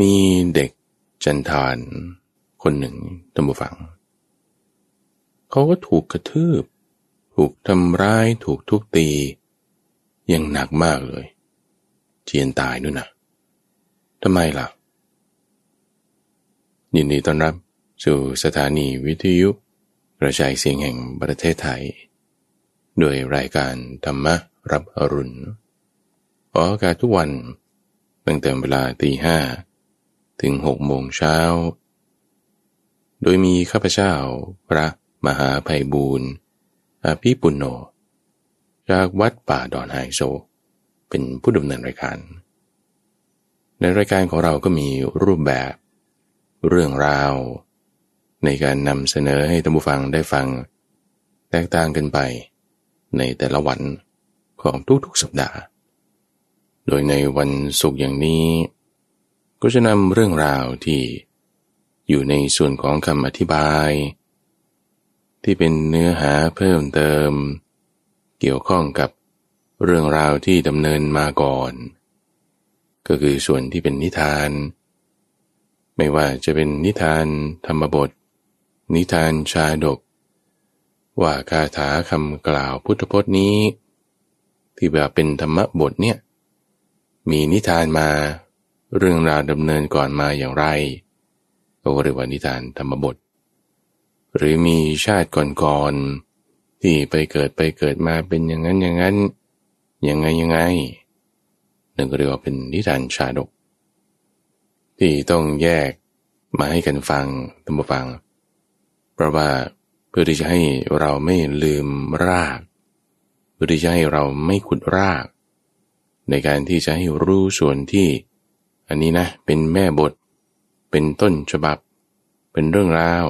มีเด็กจันทาน คนหนึ่งตัมบูฟัง เขาก็ถูกกระทืบ ถูกทำร้าย ถูกทุกตียังหนักมากเลย เจียนตายด้วยนะทำไมล่ะ ยินดีต้อนรับสู่สถานีวิทยุกระจายเสียงแห่งประเทศไทย โดยรายการธรรมรับอรุณออกอากาศทุกวันตั้งแต่เวลาตีห้า ถึงหกโมงเช้า โดยมีข้าพเจ้าพระมหาภัยบูรณ์อาภิปุณโญจากวัดป่าดอนไฮโซ เป็นผู้ดำเนินรายการ ในรายการของเราก็มีรูปแบบ เรื่องราว ในการนำเสนอให้ท่านผู้ฟังได้ฟัง แตกต่างกันไป ในแต่ละวันของทุกๆสัปดาห์ โดยในวันศุกร์อย่างนี้ ก็จะนำเรื่องราวที่อยู่ในส่วนของคำอธิบาย ที่เป็นเนื้อหาเพิ่มเติม เกี่ยวข้องกับเรื่องราวที่ดำเนินมาก่อน ก็คือส่วนที่เป็นนิทาน ไม่ว่าจะเป็นนิทานธรรมบท นิทานชาดก ว่าคาถาคำกล่าวพุทธพจน์นี้ ที่แบบเป็นธรรมบทเนี่ยมีนิทานมา เรื่องราวดำเนินก่อนมาอย่างไรก็เรียกว่านิทานธรรมบท หรือมีชาติก่อนๆที่ไปเกิดไปเกิดมาเป็นอย่างนั้นอย่างนั้นยังไงยังไงนึ่งก็เรียกว่าเป็นนิทานชาดก ที่ต้องแยกมาให้กันฟังตัมฟัง เพราะว่าเพื่อที่จะให้เราไม่ลืมราก เพื่อที่จะให้เราไม่ขุดราก ในการที่จะให้รู้ส่วนที่ อันนี้นะเป็นแม่บท เป็นต้นฉบับ เป็นเรื่องราว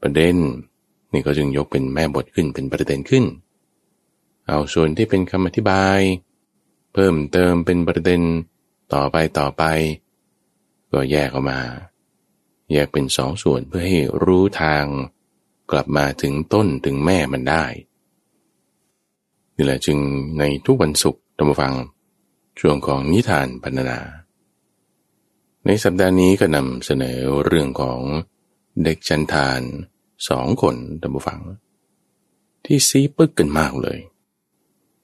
ประเด็น นี่ก็จึงยกเป็นแม่บทขึ้นเป็นประเด็นขึ้น เอาส่วนที่เป็นคำอธิบาย เพิ่มเติมเป็นประเด็นต่อไปต่อไป ก็แยกออกมา แยกเป็นสองส่วนเพื่อให้รู้ทาง กลับมาถึงต้นถึงแม่มันได้นี่แหละจึงในทุกวันศุกร์ธรรมฟัง ช่วงของนิทานพันนา ในสัปดาห์นี้ก็นำเสนอเรื่องของเด็กจันทานสองคนตัมบูฟัง ที่ซีปึกกันมากเลย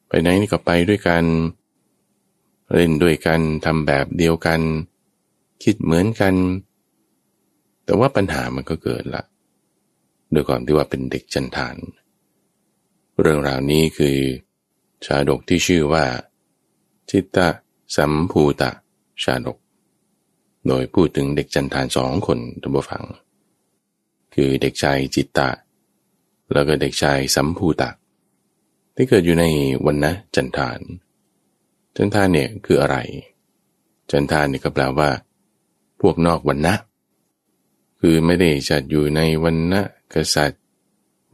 ไปไหนนี่ก็ไปด้วยกัน เล่นด้วยกันทำแบบเดียวกัน คิดเหมือนกัน แต่ว่าปัญหามันก็เกิดละโดยความที่ว่าเป็นเด็กจันทาน เรื่องราวนี้คือชาดกที่ชื่อว่า จิตตะสัมภูตะ ชาดก โดยพูดถึงเด็กจันทานสองคนตัมบูฟัง คือเด็กชายจิตตะ แล้วก็เด็กชายสัมภูตะ ที่เกิดอยู่ในวันนะจันทาน จันทานเนี่ยคืออะไร จันทานเนี่ยก็แปลว่า พวกนอกวันนะคือไม่ได้จัดอยู่ในวันนะกษัตริย์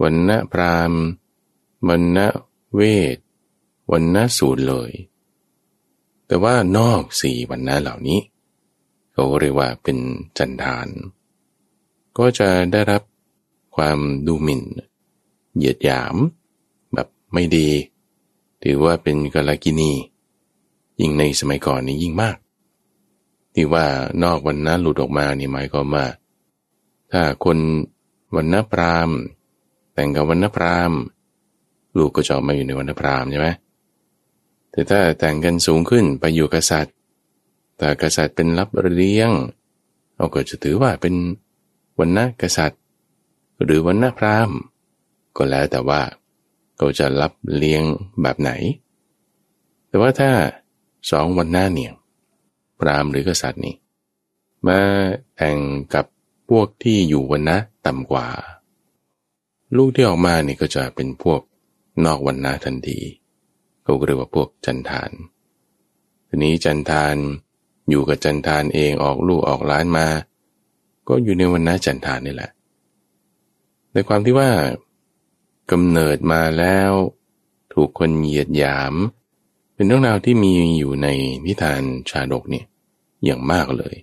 วันนะพราหมณ์วันนะเวทวันนะสูตรเลย แต่ว่านอกสี่วันนะเหล่านี้เขาเรียกว่าเป็นจันทาน ก็จะได้รับความดูหมิ่น เหยียดหยาม แบบไม่ดี ถือว่าเป็นกาลกินี ยิ่งในสมัยก่อนนี้ยิ่งมาก ที่ว่านอกวันนั้นหลุดออกมานี่หมายความว่า ถ้าคนวันนพรามแต่งกับวันนพรามลูกก็จะมาอยู่ในวันนพรามใช่ไหม แต่ถ้าแต่งกันสูงขึ้นไปอยู่กษัตริย์ แต่กษัตริย์เป็นรับเลี้ยงเราก็จะถือว่าเป็นวันนะกษัตริย์ หรือวันนะพราหมณ์ ก็แล้วแต่ว่าเขาจะรับเลี้ยงแบบไหน แต่ว่าถ้าสองวันหน้าเนี่ยพราหมณ์หรือกษัตริย์นี่มาแต่งกับพวกที่อยู่วันนะต่ำกว่า ลูกที่ออกมาเนี่ยก็จะเป็นพวกนอกวันนะทันที เขาเรียกว่าพวกจันทานทีนี้จันทานอยู่กับจันทานเองออกลูกออกล้านมา ก็อยู่ในวันนะจันทานนี่แหละ ในความที่ว่ากำเนิดมาแล้ว ถูกคนเหยียดหยาม เป็นเรื่องราวที่มีอยู่ในนิทานชาดกเนี่ยอย่างมากเลย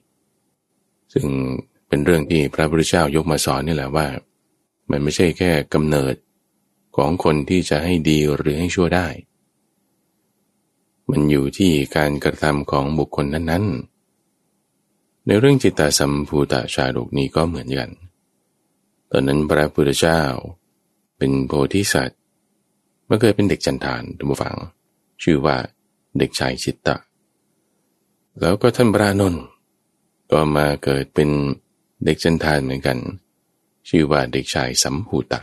ซึ่งเป็นเรื่องที่พระพุทธเจ้ายกมาสอนนี่แหละว่า มันไม่ใช่แค่กำเนิดของคนที่จะให้ดีหรือให้ชั่วได้ มันอยู่ที่การกระทำของบุคคลนั้นๆ ในเรื่องจิตตสัมภูตชาดกนี้ก็เหมือนกัน ตอนนั้นพระพุทธเจ้า เป็นโพธิสัตว์เมื่อเคยเป็นเด็กจันทานทุกฝัง ชื่อว่าเด็กชายจิตตะ แล้วก็ท่านพระนนท์ก็มาเกิดเป็นเด็กจันทานเหมือนกัน ชื่อว่าเด็กชายสัมภูตะ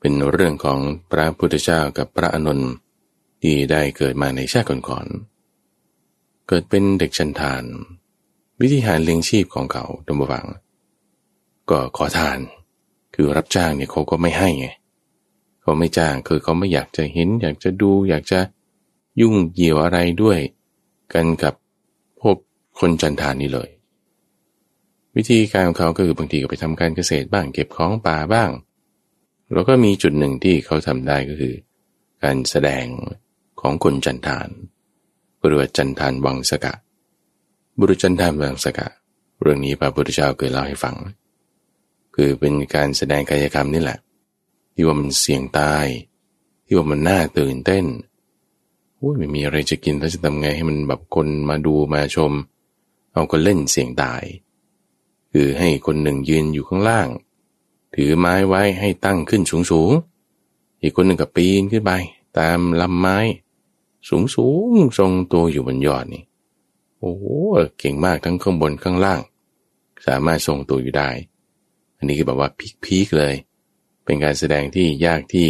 เป็นเรื่องของพระพุทธเจ้ากับพระอนุนที่ ที่ได้เกิดมาในชาติก่อนๆ เกิดเป็นเด็กจันทาน วิธีหารเลี้ยงชีพของเขาดมบัง ก็ขอทาน คือรับจ้างเนี่ยเขาก็ไม่ให้ไง เขาไม่จ้างคือเขาไม่อยากจะเห็น อยากจะดู อยากจะยุ่งเกี่ยวอะไรด้วย กันกับพวกคนจันทานนี่เลย วิธีการของเขาก็คือบางทีก็ไปทำการเกษตรบ้างเก็บของป่าบ้าง แล้วก็มีจุดหนึ่งที่เขาทำได้ก็คือ การแสดง ของคนจันทานหรือว่าจันทานวังสกะ บุรุษจันทามลังสกะ เรื่องนี้พระพุทธเจ้าเคยเล่าให้ฟัง คือเป็นการแสดงกายกรรมนี่แหละ ที่ว่ามันเสี่ยงตาย ที่ว่ามันน่าตื่นเต้นโอ้ยไม่มีอะไรจะกินแล้วจะทำไงให้มันแบบคนมาดูมาชม เอาก็เล่นเสี่ยงตาย คือให้คนหนึ่งยืนอยู่ข้างล่าง ถือไม้ไว้ให้ตั้งขึ้นสูงสูงอีกคนหนึ่งก็ปีนขึ้นไป ตามลำไม้ สูงสูงทรงตัวอยู่บนยอดนี่ โอ้เก่งมากทั้งข้างบนข้างล่าง สามารถทรงตัวอยู่ได้ อันนี้คือแบบว่าพีคๆเลย เป็นการแสดงที่ยากที่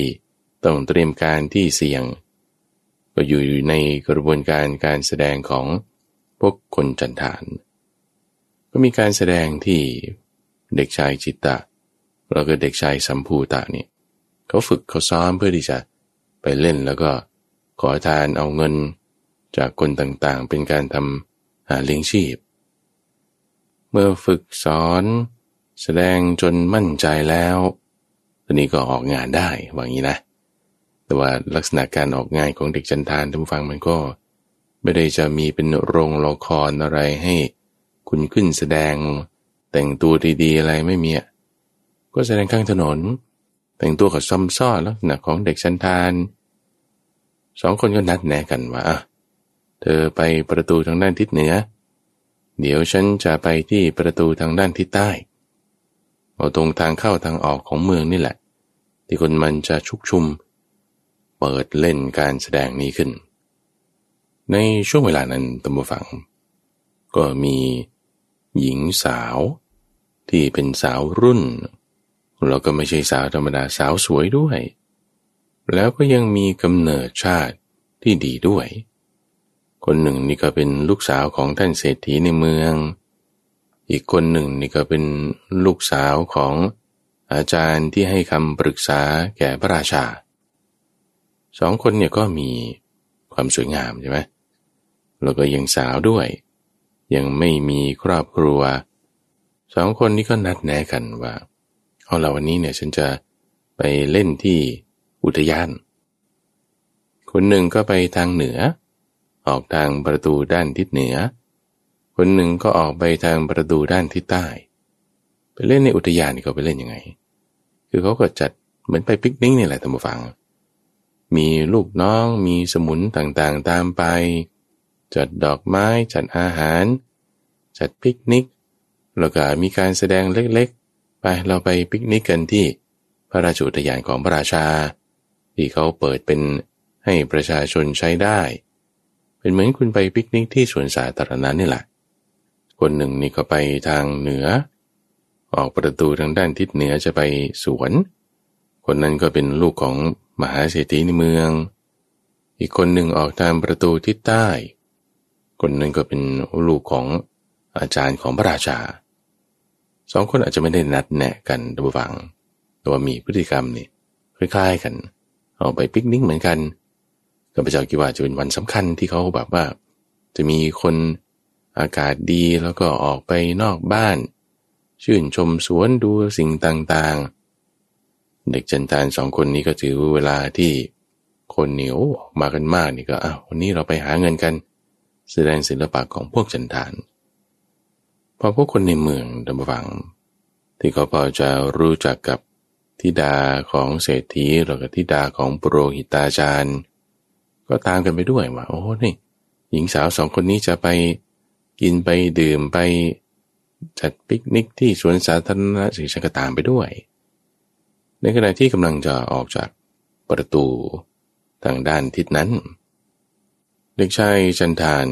ต้องเตรียมการที่เสี่ยง ก็อยู่ในกระบวนการการแสดงของพวกคนจันทาน ก็มีการแสดงที่เด็กชายจิตตะแล้วก็เด็กชายสัมภูตะนี่เขาฝึกเขาซ้อมเพื่อที่จะไปเล่นแล้วก็ ขอทานเอาเงินจากคนต่างๆ เป็นการทำหาเลี้ยงชีพ เมื่อฝึกสอน แสดงจนมั่นใจแล้วตอนนี้ก็ออกงานได้ว่างี้นะ แต่ว่าลักษณะการออกงานของเด็กจันทานท่านฟังมันก็ ไม่ได้จะมีเป็นโรงละครอะไรให้ คุณขึ้นแสดง แต่งตัวดีๆ อะไรไม่มีก็แสดงข้างถนน แต่งตัวกับซ้ำซ้อนลักษณะของเด็กชันทาน สองคนก็นัดแนะกันว่าเธอไปประตูทางด้านทิศเหนือ เดี๋ยวฉันจะไปที่ประตูทางด้านทิศใต้เอาตรงทางเข้าทางออกของเมืองนี่แหละ ที่คนมันจะชุกชุม เปิดเล่นการแสดงนี้ขึ้น ในช่วงเวลานั้นตมฝัง ก็มีหญิงสาวที่เป็นสาวรุ่นแล้วก็ไม่ใช่สาวธรรมดาสาวสวยด้วย แล้วก็ยังมีกำเนิดชาติที่ดีด้วย คนหนึ่งนี่ก็เป็นลูกสาวของท่านเศรษฐีในเมือง อีกคนหนึ่งนี่ก็เป็นลูกสาวของอาจารย์ที่ให้คำปรึกษาแก่พระราชา สองคนเนี่ยก็มีความสวยงามใช่ไหมแล้วก็ยังสาวด้วย ยังไม่มีครอบครัว สองคนนี้ก็นัดแนะกันว่า เอาละวันนี้เนี่ยฉันจะไปเล่นที่ อุทยาน คนหนึ่งก็ไปทางเหนือ ออกทางประตูด้านทิศเหนือ คนหนึ่งก็ออกไปทางประตูด้านทิศใต้ ไปเล่นในอุทยานนี่เขาไปเล่นยังไง คือเขาก็จัดเหมือนไปปิกนิกนี่แหละท่านผู้ฟัง มีลูกน้องมีสมุนต่างๆตามไป จัดดอกไม้จัดอาหาร จัดปิกนิกแล้วก็มีการแสดงเล็กๆ ไปเราไปปิกนิกกันที่พระราชอุทยานของพระราชา ที่เขาเปิดเป็นให้ประชาชนใช้ได้ เป็นเหมือนคุณไปปิกนิกที่สวนสาธารณะนี่แหละ คนหนึ่งนี่ก็ไปทางเหนือ ออกประตูทางด้านทิศเหนือจะไปสวน คนนั้นก็เป็นลูกของมหาเศรษฐีในเมือง อีกคนหนึ่งออกทางประตูทิศใต้ คนนึ่งก็เป็นลูกของอาจารย์ของพระราชา สองคนอาจจะไม่ได้นัดแนะกันระวังแต่ว่ามีพฤติกรรมนี่คล้ายๆกัน ออกไปปิกนิกเหมือนกันข้าพเจ้าคิดว่าจะเป็นวันสำคัญที่เขาแบบว่า จะมีคนอากาศดีแล้วก็ออกไปนอกบ้าน ชื่นชมสวนดูสิ่งต่างๆ เด็กจันทานสองคนนี้ก็ถือเวลาที่คนเหนียวออกมากันมากนี่ก็อ้าววันนี้เราไปหาเงินกัน แสดงศิลปะของพวกจันทานพอพวกคนในเมืองดำฟัง ที่เขาพอจะรู้จักกับ ทิดาของเศรษฐีหรือกับทิดาของปโรหิตาจารย์ ก็ตามกันไปด้วยว่าโอ้นี่หญิงสาวสองคนนี้จะไปกินไปดื่มไปจัดปิกนิกที่สวนสาธารณะสิงฉันก็ตามไปด้วย ในขณะที่กำลังจะออกจากประตูทางด้านทิศนั้น เด็กชายจันทาน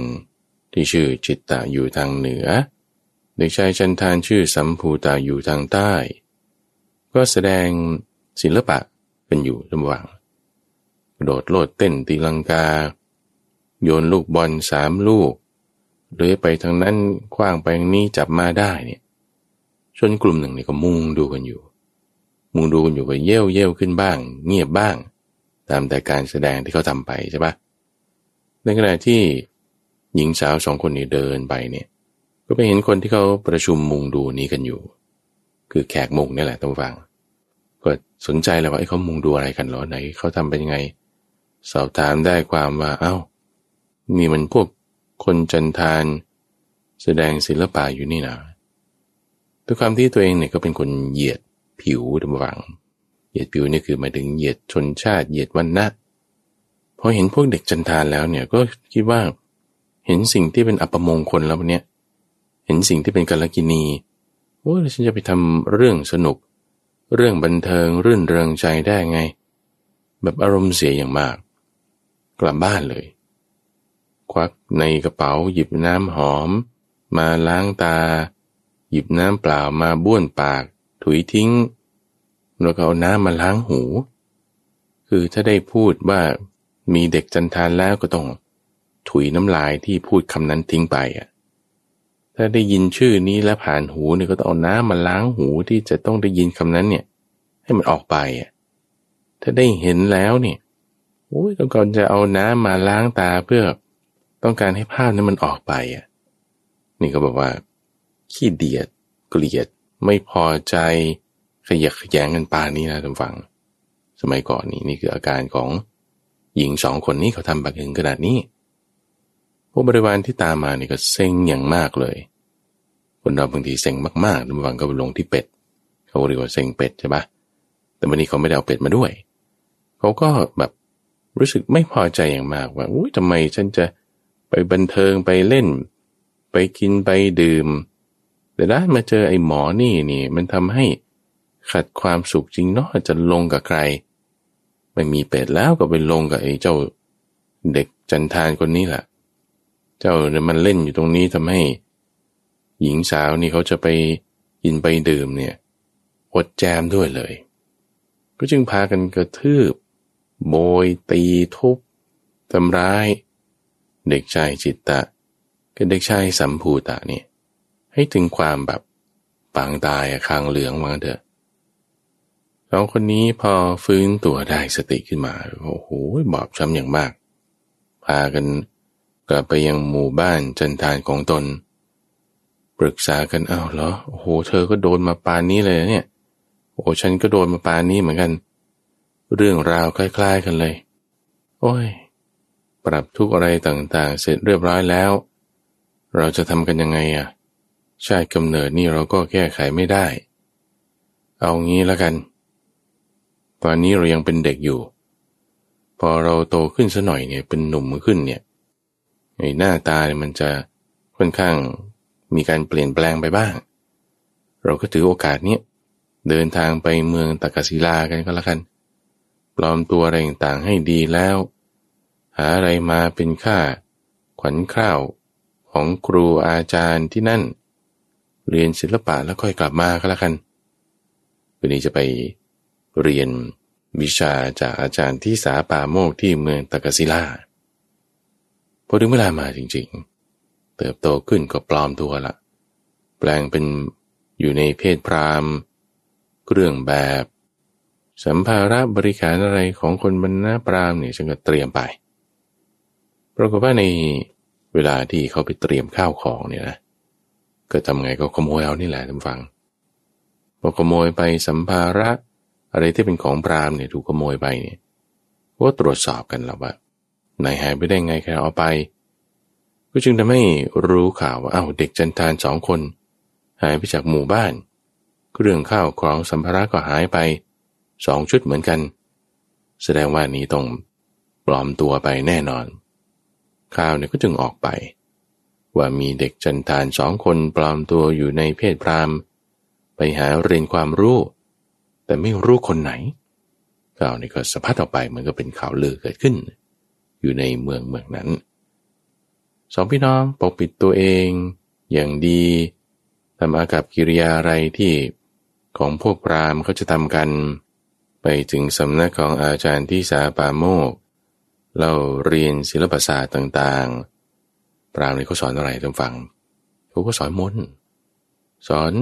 ที่ชื่อจิตตะอยู่ทางเหนือ เด็กชายจันทานชื่อสัมภูตาอยู่ทางใต้ ก็แสดงศิลปะเป็นอยู่ระหว่างโดดโลดเต้นตีลังกา โยนลูกบอลสามลูกเลื้อยไปทางนั้นคว้างไปงนี้จับมาได้เนี่ยชนกลุ่มหนึ่งนี่ก็มุงดูกันอยู่ มุงดูกันอยู่ก็เย่วเย่วขึ้นบ้าง เงียบบ้าง ตามแต่การแสดงที่เขาทำไปใช่ปะในขณะที่หญิงสาวสองคนนี้เดินไปเนี่ย ก็ไปเห็นคนที่เขาประชุมมุงดูนี้กันอยู่ คือแขกมุงนี่แหละต้องฟัง ก็สนใจแล้วว่าไอ้เขามุงดูอะไรกันหรอไหนเขาทำเป็นยังไง สอบถามได้ความว่าเอา้า นี่มันพวกคนจันทานแสดงศิลปะอยู่นี่นะด้วยความที่ตัวเองเนี่ยก็เป็นคนเหยียดผิวดำวัง เหยียดผิวนี่คือหมายถึงเหยียดชนชาติเหยียดวันนะพอเห็นพวกเด็กจันทานแล้วเนี่ยก็คิดว่า เห็นสิ่งที่เป็นอัปมงคลแล้วเนี่ย เห็นสิ่งที่เป็นกัลกินี โอ้ฉันจะไปทำเรื่องสนุก เรื่องบันเทิงรื่นเริงใจได้ไง แบบอารมณ์เสียอย่างมาก กลับบ้านเลย ควักในกระเป๋าหยิบน้ำหอม มาล้างตา หยิบน้ำเปล่ามาบ้วนปาก ถุยทิ้ง แล้วก็เอาน้ำมาล้างหู คือถ้าได้พูดว่ามีเด็กจันทานแล้วก็ต้องถุยน้ำลายที่พูดคำนั้นทิ้งไปอะ ถ้าได้ยินชื่อนี้แล้วผ่านหูเนี่ยก็ต้องเอาน้ำมาล้างหูที่จะต้องได้ยินคำนั้นเนี่ย ให้มันออกไปอะถ้าได้เห็นแล้วเนี่ยโอ้ยต้องก่อนจะเอาน้ำมาล้างตาเพื่อต้องการให้ภาพนั้นมันออกไปอะนี่ก็บอกว่า ขี้เดียดเกลียด ไม่พอใจขยักขยงกันปานนี้นะท่านฟัง สมัยก่อนนี้นี่คืออาการของหญิงสองคนนี้เขาทำแบบถึงขนาดนี้ พวกบริวารที่ตามมานี่ก็เซ็งอย่างมากเลย คนเราบางทีเซ็งมากๆท่านฟังก็ไปลงที่เป็ด เขาเรียกว่าเซ็งเป็ดใช่ปะแต่วันนี้เขาไม่ได้เอาเป็ดมาด้วย เขาก็แบบรู้สึกไม่พอใจอย่างมากว่าอุ้ยทำไมฉันจะไปบันเทิงไปเล่น ไปกินไปดื่ม แต่ด้านมาเจอไอ้หมอนี่นี่มันทำให้ขัดความสุขจริงเนาะจะลงกับใคร ไม่มีเป็ดแล้วก็ไปลงกับไอ้เจ้า เด็กจันทานคนนี้แหละ เจ้าเนี่ยมันเล่นอยู่ตรงนี้ทำให้ หญิงสาวนี่เขาจะไปกินไปดื่มเนี่ยอดแจมด้วยเลย ก็จึงพากันกระทืบ โบย ตีทุบทำร้าย เด็กชายจิตตะกับเด็กชายสัมภูตะเนี่ยให้ถึงความแบบปางตายคางเหลืองมาเถอะสองคนนี้พอฟื้นตัวได้สติขึ้นมาโอ้โหบอบช้ำอย่างมาก พากัน กลับไปยังหมู่บ้านจันทานของตน ปรึกษากันอ้าวเหรอโอ้โหเธอก็โดนมาปานนี้เลยเนี่ย โอ้ฉันก็โดนมาปานนี้เหมือนกัน เรื่องราวคล้าย ๆกันเลย โอ้ย ปรับทุกอะไรต่างๆ เสร็จเรียบร้อยแล้ว เราจะทำกันยังไงอะชาติกำเนิดนี่เราก็แก้ไขไม่ได้ เอางี้แล้วกัน ตอนนี้เรายังเป็นเด็กอยู่ พอเราโตขึ้นสัหน่อยเนี่ยเป็นหนุ่มขึ้นเนี่ย ไอ้หน้าตาเนี่ยมันจะค่อนข้างมีการเปลี่ยนแปลงไปบ้าง เราก็ถือโอกาสนี้เดินทางไปเมืองตากศิลากันก็แล้วกัน ปลอมตัวอะไรต่างๆให้ดีแล้ว หาอะไรมาเป็นค่า ขวัญข้าวของครูอาจารย์ที่นั่น เรียนศิลปะแล้วค่อยกลับมาก็แล้วกันวันนี้จะไปเรียนวิชาจากอาจารย์ที่สาป่าโมกที่เมืองตะกศิลา พอถึงเวลามาจริงๆ เติบโตขึ้นก็ปลอมตัวละ แปลงเป็นอยู่ในเพศพรามเครื่องแบบ สัมภาระบริการอะไรของคนบรรณาพรามเนี่ยฉันก็เตรียมไป ปรากฏว่าในเวลาที่เขาไปเตรียมข้าวของเนี่ยนะ ก็ทำไงก็ขโมยเอานี่แหละท่านฟัง พอขโมยไปสัมภาระอะไรที่เป็นของปรามเนี่ยถูกขโมยไปเนี่ยก็ตรวจสอบกันแล้วว่า ไหนหายไปได้ไงใครเอาไป ก็จึงทำให้รู้ข่าวว่าอ้าวเด็กจันทานสองคน หายไปจากหมู่บ้าน เครื่องข้าวของสัมภาระก็หายไปสองชุดเหมือนกัน แสดงว่านี้ต้องปลอมตัวไปแน่นอน ข่าวเนี่ยก็จึงออกไป ว่ามีเด็กจันทานสองคนปลอมตัวอยู่ในเพศพรามไปหาเรียนความรู้ แต่ไม่รู้คนไหนข่าวนี้ก็สะพัดออกไปเหมือนก็เป็นข่าวลือเกิดขึ้น อยู่ในเมืองเมืองนั้น สองพี่น้องปกปิดตัวเองอย่างดีทำอากับกิริยาอะไรที่ของพวกพรามเขาจะทำกัน ไปถึงสำนักของอาจารย์ที่สาปาโมกเราเรียนศิลปศาสตร์ต่างๆพรามนี่เขาสอนอะไรท่านฟังเขาก็สอนมนสอน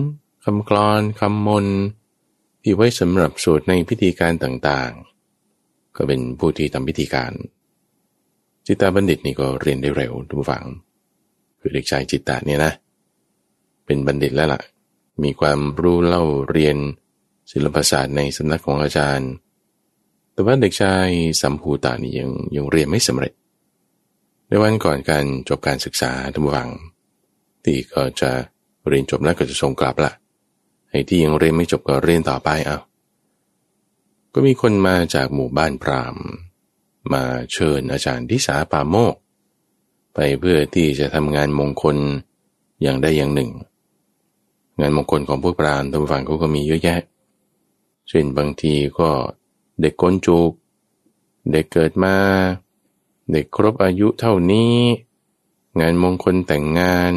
คำกลอนคำมนที่ไว้สำหรับสวดในพิธีการต่างๆ ก็เป็นผู้ที่ทำพิธีการ จิตตาบัณฑิตนี่ก็เรียนได้เร็วทุกฝัง คือเด็กชายจิตตาเนี่ยนะ เป็นบัณฑิตแล้วละ่ะ มีความรู้เล่าเรียนศิลปศาสตร์ในสำนักของอาจารย์ แต่ว่าเด็กชายสัมภูตานี่ยังยังเรียนไม่สำเร็จ ในวันก่อนการจบการศึกษาทุกฝังที่ก็จะเรียนจบแล้วก็จะส่งกลับละไอ้ที่ยังเรียนไม่จบก็เรียนต่อไปเอา ก็มีคนมาจากหมู่บ้านพราม มาเชิญอาจารย์ทิสาปาโมก ไปเพื่อที่จะทำงานมงคลอย่างใดอย่างหนึ่ง งานมงคลของพวกพรามทางฝั่งเขาก็มีเยอะแยะ เช่นบางทีก็เด็กก้นจุกเด็กเกิดมา เด็กครบอายุเท่านี้ งานมงคลแต่งงาน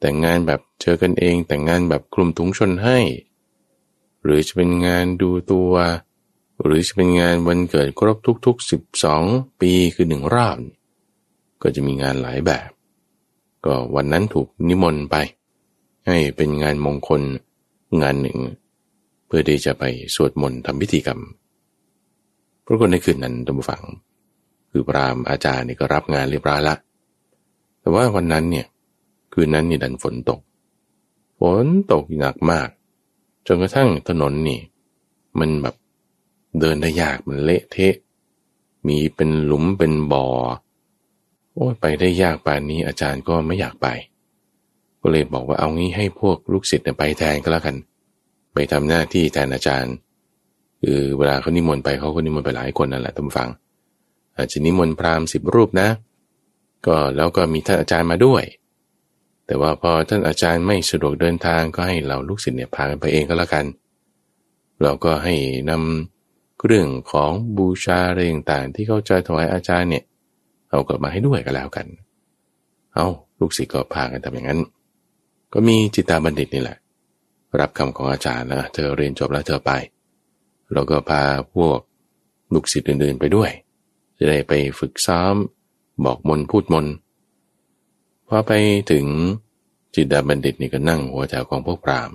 แต่งงานแบบเจอกันเองแต่งงานแบบกลุ่มถุงชนให้ หรือจะเป็นงานดูตัว หรือจะเป็นงานวันเกิดครบทุกๆ 12 ปีคือหนึ่งรอบ ก็จะมีงานหลายแบบ ก็วันนั้นถูกนิมนต์ไป ให้เป็นงานมงคลงานหนึ่ง เพื่อที่จะไปสวดมนต์ทำพิธีกรรมปรากฏในคืนนั้นท่านผู้ฟัง คือพรามอาจารย์นี่ก็รับงานเรียบร้อยละ แต่ว่าวันนั้นเนี่ยคืนนั้นนี่ดันฝนตก ฝนตกหนักมาก จนกระทั่งถนนนี่ มันแบบ เดินได้ยากมันเละเทะ มีเป็นหลุมเป็นบ่อ โอ้ยไปได้ยากป่านนี้อาจารย์ก็ไม่อยากไป ก็เลยบอกว่าเอางี้ให้พวกลูกศิษย์ไปแทนก็แล้วกัน ไปทำหน้าที่แทนอาจารย์คือเวลาเขานิมนต์ไปเขาก็นิมนต์ไปหลายคนนั่นแหละท่านฟัง อาจจะนิมนต์พราหมณ์สิบรูปนะ ก็แล้วก็มีท่านอาจารย์มาด้วย แต่ว่าพอท่านอาจารย์ไม่สะดวกเดินทางก็ให้เราลูกศิษย์เนี่ยพากันไปเองก็แล้วกัน เราก็ให้นำ เรื่องของบูชาอะไรต่างๆที่เขาจะถวายอาจารย์เนี่ย เอากลับมาให้ด้วยก็แล้วกัน เอาลูกศิษย์ก็พากันทำอย่างนั้น ก็มีจิตตาบัณฑิตนี่แหละ รับคำของอาจารย์นะเธอเรียนจบแล้วเธอไปเราก็พาพวกลูกศิษย์อื่นๆไปด้วย จะได้ไปฝึกซ้อม บอกมนพูดมนพอไปถึงจิตดาบัณฑิตนี่ก็นั่งหัวแถวของพวกพราม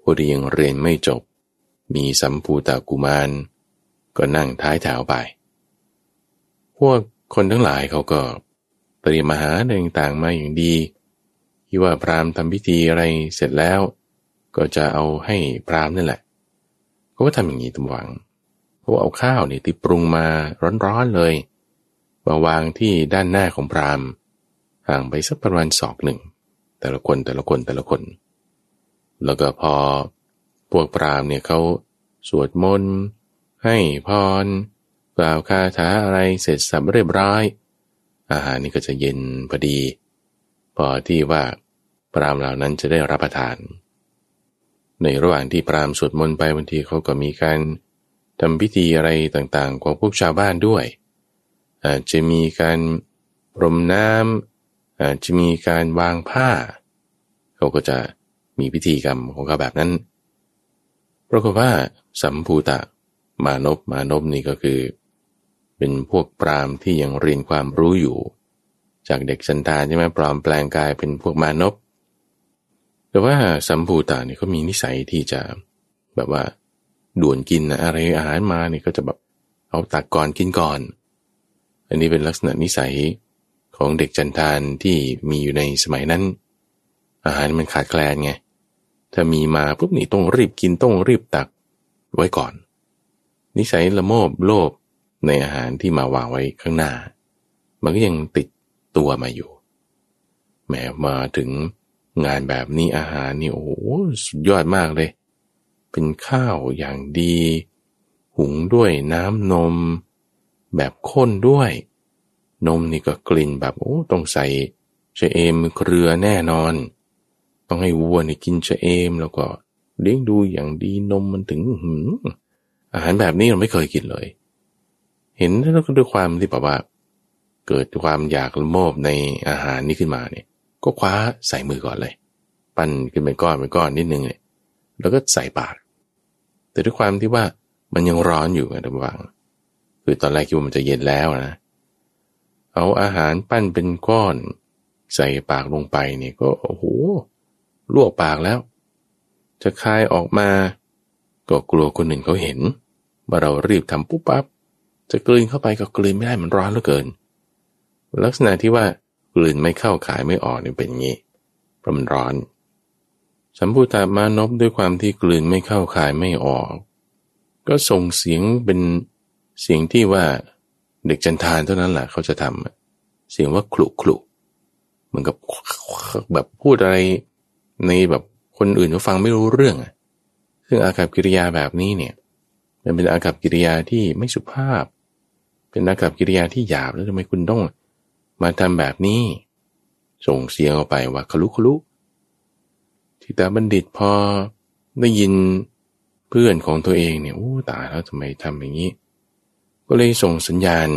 ผู้ที่ยังเรียนไม่จบ มีสัมภูตากุมาร ก็นั่งท้ายแถวไป พวกคนทั้งหลายเขาก็เตรียมมาหาต่างๆมาอย่างดีที่ว่าพราหมณ์ทำพิธีอะไรเสร็จแล้ว ก็จะเอาให้พราหมณ์นั่นแหละเขาก็ทำอย่างนี้ตำหวังเพราะเอาข้าวเนี่ยที่ปรุงมาร้อนๆเลยมาวางที่ด้านหน้าของพราหมณ์ห่างไปสักประมาณศอกหนึ่ง แต่ละคนแต่ละคนแต่ละคน แล้วก็พอ พวกปรามเนี่ยเขาสวดมนต์ ให้พร กล่าวคาถาอะไรเสร็จสับเรียบร้อย อาหารนี่ก็จะเย็นพอดี พอที่ว่าปรามเหล่านั้นจะได้รับประทาน ในระหว่างที่ปรามสวดมนต์ไปบางทีเขาก็มีการทำพิธีอะไรต่างๆ ของพวกชาวบ้านด้วย อาจจะมีการพรมน้ำอาจจะมีการวางผ้า เขาก็จะมีพิธีกรรมของเขาแบบนั้น ปรากฏว่า สัมภูตะ มานพมานพนี่ก็คือ เป็นพวกปรามที่ยังเรียนความรู้อยู่ จากเด็กสันตานใช่ไหมปลอมแปลงกายเป็นพวกมานพแต่ว่าสัมภูตะนี่เขามีนิสัยที่จะแบบว่า ด่วนกินอะไรอาหารมานี่ก็จะแบบเอาตักก่อนกินก่อน อันนี้เป็นลักษณะนิสัยของเด็กจันทานที่มีอยู่ในสมัยนั้น อาหารมันขาดแคลนไง ถ้ามีมาปุ๊บนี่ต้องรีบกินต้องรีบตักไว้ก่อน นิสัยละโมบโลภในอาหารที่มาวางไว้ข้างหน้า มันก็ยังติดตัวมาอยู่ แหมมาถึงงานแบบนี้อาหารนี่โอ้สุดยอดมากเลย เป็นข้าวอย่างดี หุงด้วยน้ำนม แบบข้นด้วย นมนี่ก็กลิ่นแบบโอ้ต้องใส่เชเอมเครือแน่นอน ต้องให้วัวเนี่ยกินชะเอม แล้วก็เลี้ยงดูอย่างดีนมมันถึงหือาหารแบบนี้เราไม่เคยกินเลย เห็นแล้วก็ด้วยความที่แบบว่า เกิดความอยากละโมบในอาหารนี้ขึ้นมาเนี่ย ก็คว้าใส่มือก่อนเลย ปั้นขึ้นเป็นก้อนเป็นก้อนนิดนึงเนี่ยแล้วก็ใส่ปาก แต่ด้วยความที่ว่ามันยังร้อนอยู่ไงท่านฟังคือตอนแรกคิดว่ามันจะเย็นแล้วนะ เอาอาหารปั้นเป็นก้อน ใส่ปากลงไปเนี่ยก็โอ้โห ลวกปากแล้ว จะคายออกมา ก็กลัวคนหนึ่งเขาเห็นว่าเรารีบทำปุ๊บปั๊บจะกลืนเข้าไปก็กลืนไม่ได้มันร้อนเหลือเกิน ลักษณะที่ว่ากลืนไม่เข้าขายไม่ออกนี่เป็นอย่างนี้เพราะมันร้อนสัมพุตามานพด้วยความที่กลืนไม่เข้าขายไม่ออก ก็ส่งเสียงเป็นเสียงที่ว่าเด็กจันทานเท่านั้นแหละเขาจะทำเสียงว่าคลุคลุเหมือนกับแบบพูดอะไร ในแบบคนอื่นเขาฟังไม่รู้เรื่อง ซึ่งอากับกิริยาแบบนี้เนี่ย มันเป็นอากับกิริยาที่ไม่สุภาพ เป็นอากับกิริยาที่หยาบแล้วทำไมคุณต้องมาทำแบบนี้ ส่งเสียงออกไปว่าคลุคลุทิตาบัณฑิตพอได้ยินเพื่อนของตัวเองเนี่ยโอ้ตายแล้วทำไมทำอย่างนี้ ก็เลยส่งสัญญาณ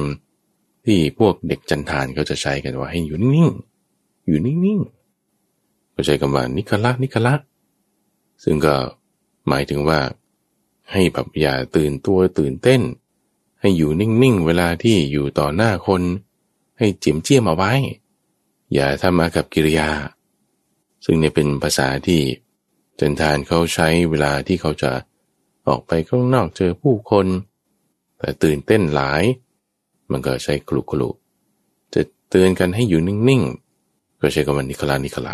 ที่พวกเด็กจันทานเขาจะใช้กันว่าให้อยู่นิ่งๆอยู่นิ่งๆ ก็ใช้คำว่านิคละนิคละ ซึ่งก็หมายถึงว่า ให้แบบอย่าตื่นตัวตื่นเต้น ให้อยู่นิ่งๆ เวลาที่อยู่ต่อหน้าคน ให้จีมเจียมเอาไว้ อย่าทำอากับกิริยา ซึ่งเนี่ยเป็นภาษาที่จันทานเขาใช้เวลาที่เขาจะออกไปข้างนอกเจอผู้คน แต่ตื่นเต้นหลาย มันก็ใช้คลุกคลุจะเตือนกันให้อยู่นิ่งๆ ก็ใช้คำว่านิคลานิคละ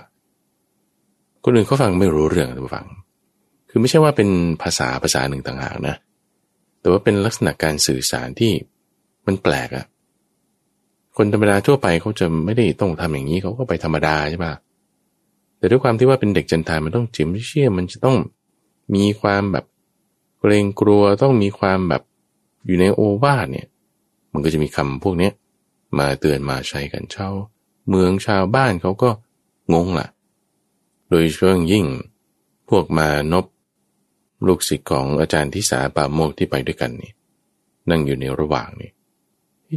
คนอื่นเขาฟังไม่รู้เรื่องทุกฟัง คือไม่ใช่ว่าเป็นภาษาภาษาหนึ่งต่างหากนะ แต่ว่าเป็นลักษณะการสื่อสารที่มันแปลกอะคนธรรมดาทั่วไปเขาจะไม่ได้ต้องทำอย่างนี้เขาก็ไปธรรมดาใช่ปะแต่ด้วยความที่ว่าเป็นเด็กจันทามันต้องจิมเชื่อมันจะต้องมีความแบบเกรงกลัวต้องมีความแบบอยู่ในโอวาทเนี่ย มันก็จะมีคำพวกนี้มาเตือนมาใช้กันเช่าเมืองชาวบ้านเขาก็งงละ่ะ โดยเฉพาะยิ่ง พวกมานบลูกศิษย์ของอาจารย์ทิสาปาโมกที่ไปด้วยกันนี่ นั่งอยู่ในระหว่างนี่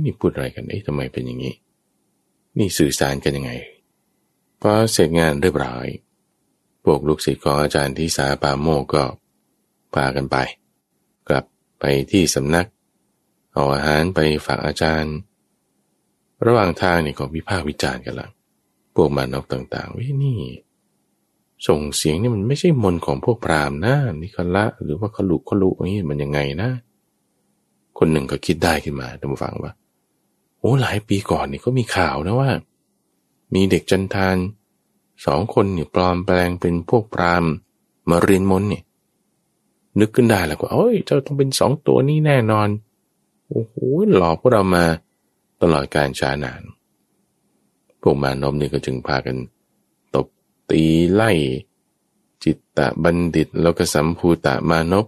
นี่พูดอะไรกันเอ๊ะทำไมเป็นอย่างนี้ นี่สื่อสารกันยังไงพอเสร็จงานเรียบร้อยพวกลูกศิษย์ของอาจารย์ที่สาปาโมกก็พากันไป กลับไปที่สำนัก เอาอาหารไปฝากอาจารย์ ระหว่างทางนี่ก็วิพากษ์วิจารณ์กันละพวกมานกต่างๆวินี่ ส่งเสียงนี่มันไม่ใช่มนของพวกพราหมณ์นะนิคละ หรือว่าขลุขลุนี่มันยังไงนะ คนหนึ่งก็คิดได้ขึ้นมาท่านผู้ฟังว่า โอ้หลายปีก่อนนี่ก็มีข่าวนะว่า มีเด็กจันทานสองคนเนี่ยปลอมแปลงเป็นพวกพรามมาเรียนมนเนี่ยนึกขึ้นได้แล้วว่าโอ้ยเจ้าต้องเป็นสองตัวนี้แน่นอนโอ้โหหลอกพวกเรามาตลอดการชานานพวกมานมนี่ก็จึงพากัน ตีไล่ จิตตะบัณฑิตแล้วก็สัมภูตะมานพ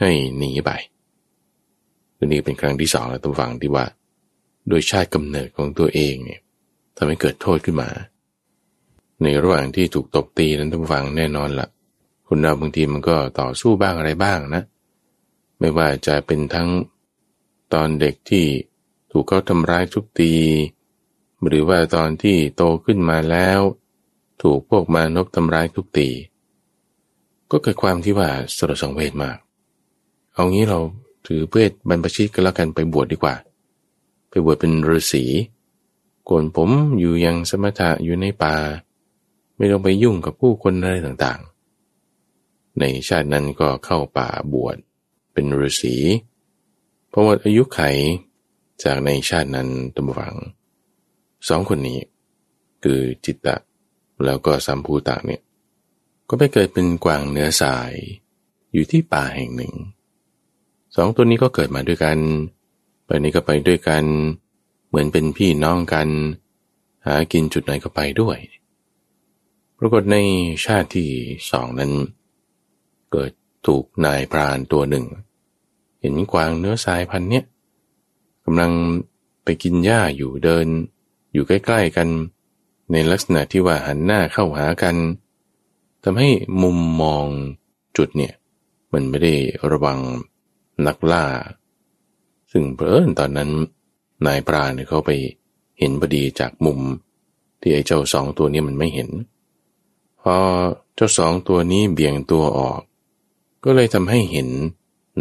ให้หนีไปคือนี่เป็นครั้งที่สองแล้วตัวฟังที่ว่า โดยชาติกำเนิดของตัวเองเนี่ยทำให้เกิดโทษขึ้นมา ในระหว่างที่ถูกตบตีนั้นต้องฟังแน่นอนละ่ะคุณเราบางทีมันก็ต่อสู้บ้างอะไรบ้างนะ ไม่ว่าจะเป็นทั้งตอนเด็กที่ถูกเขาทำร้ายทุกตี หรือว่าตอนที่โตขึ้นมาแล้ว ถูกพวกมานพทำร้ายทุกตี ก็เกิดความที่ว่าสลดสังเวชมาก เอางี้เราถือเพื่อบรรพชิตก็แล้วกันไปบวชดดีกว่า ไปบวชเป็นฤาษีโกนผมอยู่ยังสมถะอยู่ในป่า ไม่ต้องไปยุ่งกับผู้คนอะไรต่างๆ ในชาตินั้นก็เข้าป่าบวชเป็นฤาษีพอหมดอายุไขจากในชาตินั้นตัมวังสองคนนี้ คือจิตตะ แล้วก็สัมภูตะเนี่ยก็ไปเกิดเป็นกวางเนื้อสาย อยู่ที่ป่าแห่งหนึ่งสองตัวนี้ก็เกิดมาด้วยกันไปนี้ก็ไปด้วยกัน เหมือนเป็นพี่น้องกัน หากินจุดไหนก็ไปด้วย ปรากฏในชาติที่สองนั้น เกิดถูกนายพรานตัวหนึ่ง เห็นกวางเนื้อสายพันเนี้ยกำลังไปกินหญ้าอยู่เดิน อยู่ใกล้ ๆกัน ในลักษณะที่ว่าหันหน้าเข้าหากันทำให้มุมมองจุดเนี่ย มันไม่ได้ระวังนักล่า ซึ่งเพอิญตอนนั้นนายปราเนี่ยเขาไปเห็นพอดีจากมุม ที่ไอ้เจ้าสองตัวนี้มันไม่เห็น พอเจ้าสองตัวนี้เบี่ยงตัวออก ก็เลยทำให้เห็น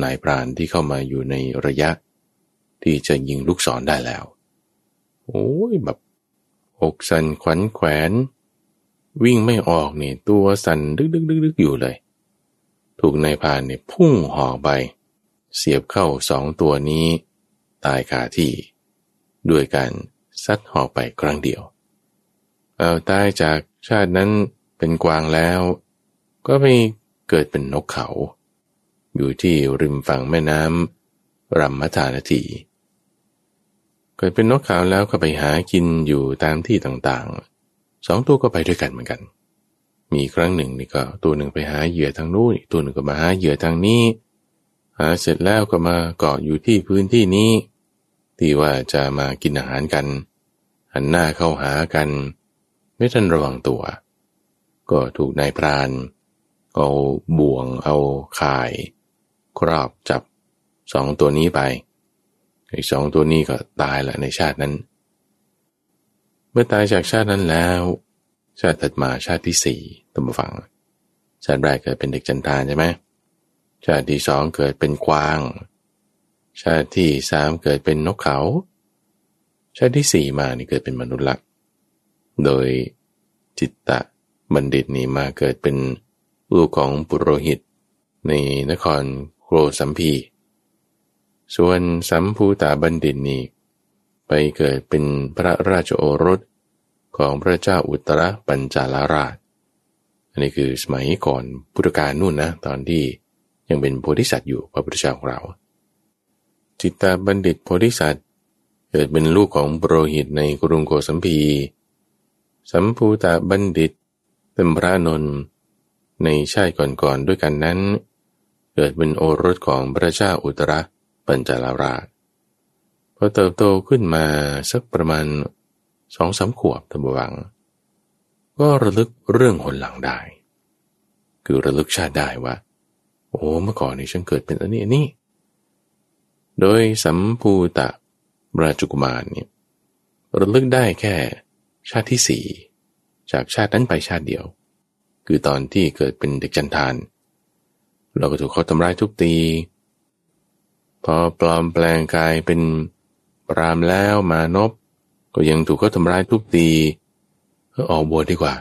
นายปราณที่เข้ามาอยู่ในระยะ ที่จะยิงลูกศรได้แล้ว โอ้ยแบบ อกสันขวัญแขวน วิ่งไม่ออกเนี่ยตัวสั่นดึกดึกดึกดึกอยู่เลย ถูกนายพานเนี่ยพุ่งหอไป เสียบเข้าสองตัวนี้ ตายคาที่ ด้วยการซัดหอไปครั้งเดียว เอาตายจากชาตินั้นเป็นกวางแล้ว ก็ไปเกิดเป็นนกเขา อยู่ที่ริมฝั่งแม่น้ำรัมมธานที เกิดเป็นนกขาวแล้วก็ไปหากินอยู่ตามที่ต่างๆ สองตัวก็ไปด้วยกันเหมือนกัน มีครั้งหนึ่งนี่ก็ตัวหนึ่งไปหาเหยื่อทางนู้นอีกตัวหนึ่งก็มาหาเหยื่อทางนี้ หาเสร็จแล้วก็มาเกาะอยู่ที่พื้นที่นี้ ที่ว่าจะมากินอาหารกัน หันหน้าเข้าหากัน ไม่ทันระวังตัว ก็ถูกนายพรานเอาบ่วงเอาข่าย ครอบจับสองตัวนี้ไป ไอ้สองตัวนี้ก็ตายละในชาตินั้น เมื่อตายจากชาตินั้นแล้ว ชาติถัดมาชาติที่สี่ตั้งฟัง ชาติแรกเกิดเป็นเด็กจันทานใช่ไหมชาติที่สองเกิดเป็นกวาง ชาติที่สามเกิดเป็นนกเขา ชาติที่สี่มานี่เกิดเป็นมนุษย์ละโดยจิตตะบัณฑิตนี่มาเกิดเป็นลูกของปุโรหิต ในนครโครสัมพี ส่วนสัมภูตาบัณฑิตนี่ไปเกิดเป็นพระราชโอรสของพระเจ้าอุตรปัญจาลาราช อันนี้คือสมัยก่อนพุทธกาลนู่นนะ ตอนที่ยังเป็นโพธิสัตว์อยู่พระพุทธเจ้าของเรา จิตตาบัณฑิตโพธิสัตว์เกิดเป็นลูกของโปรหิตในกรุงโกสัมพี สัมภูตาบัณฑิตเป็นพระนนท์ในชาติก่อนๆด้วยกันนั้น เกิดเป็นโอรสของพระเจ้าอุตร ปัญจาลาราชพอเติบโตขึ้นมาสักประมาณสองสาขวบตบวัง ก็ระลึกเรื่องหนหลังได้ คือระลึกชาติได้ว่า โอ้เมื่อก่อนนี่ฉันเกิดเป็นอันนี้อันนี้ โดยสัมภูตะราชกุมารเนี่ยระลึกได้แค่ชาติที่สี่จากชาตินั้นไปชาติเดียว คือตอนที่เกิดเป็นเด็กจันทาน เราก็ถูกเขาทำร้ายทุกตี พอปลอมแปลงกายเป็นปรามแล้วมานบก็ยังถูกเขาทำร้ายทุกตีก็ออกบวชดีกว่า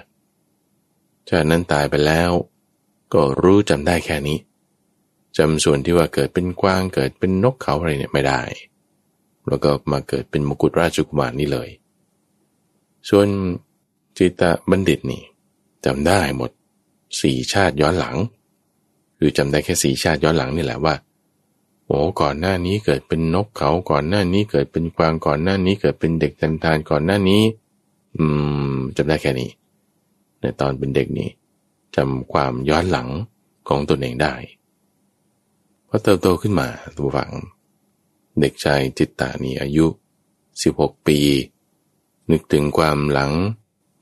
ชาตินั้นตายไปแล้ว ก็รู้จำได้แค่นี้จำส่วนที่ว่าเกิดเป็นกวางเกิดเป็นนกเขาอะไรเนี่ยไม่ได้ แล้วก็มาเกิดเป็นมกุฎราชกุมารนี่เลย ส่วนจิตบัณฑิตนี่จำได้หมดสี่ชาติย้อนหลัง คือจำได้แค่สี่ชาติย้อนหลังนี่แหละว่า โอ้ก่อนหน้านี้เกิดเป็นนกเขาก่อนหน้านี้เกิดเป็นกวางก่อนหน้านี้เกิดเป็นเด็กจันทานก่อนหน้านี้ อืมจำได้แค่นี้ ในตอนเป็นเด็กนี่จำความย้อนหลังของตนเองได้พอเติบโตขึ้นมาตัวฝัง เด็กชายจิตตานีอายุ 16 ปี นึกถึงความหลัง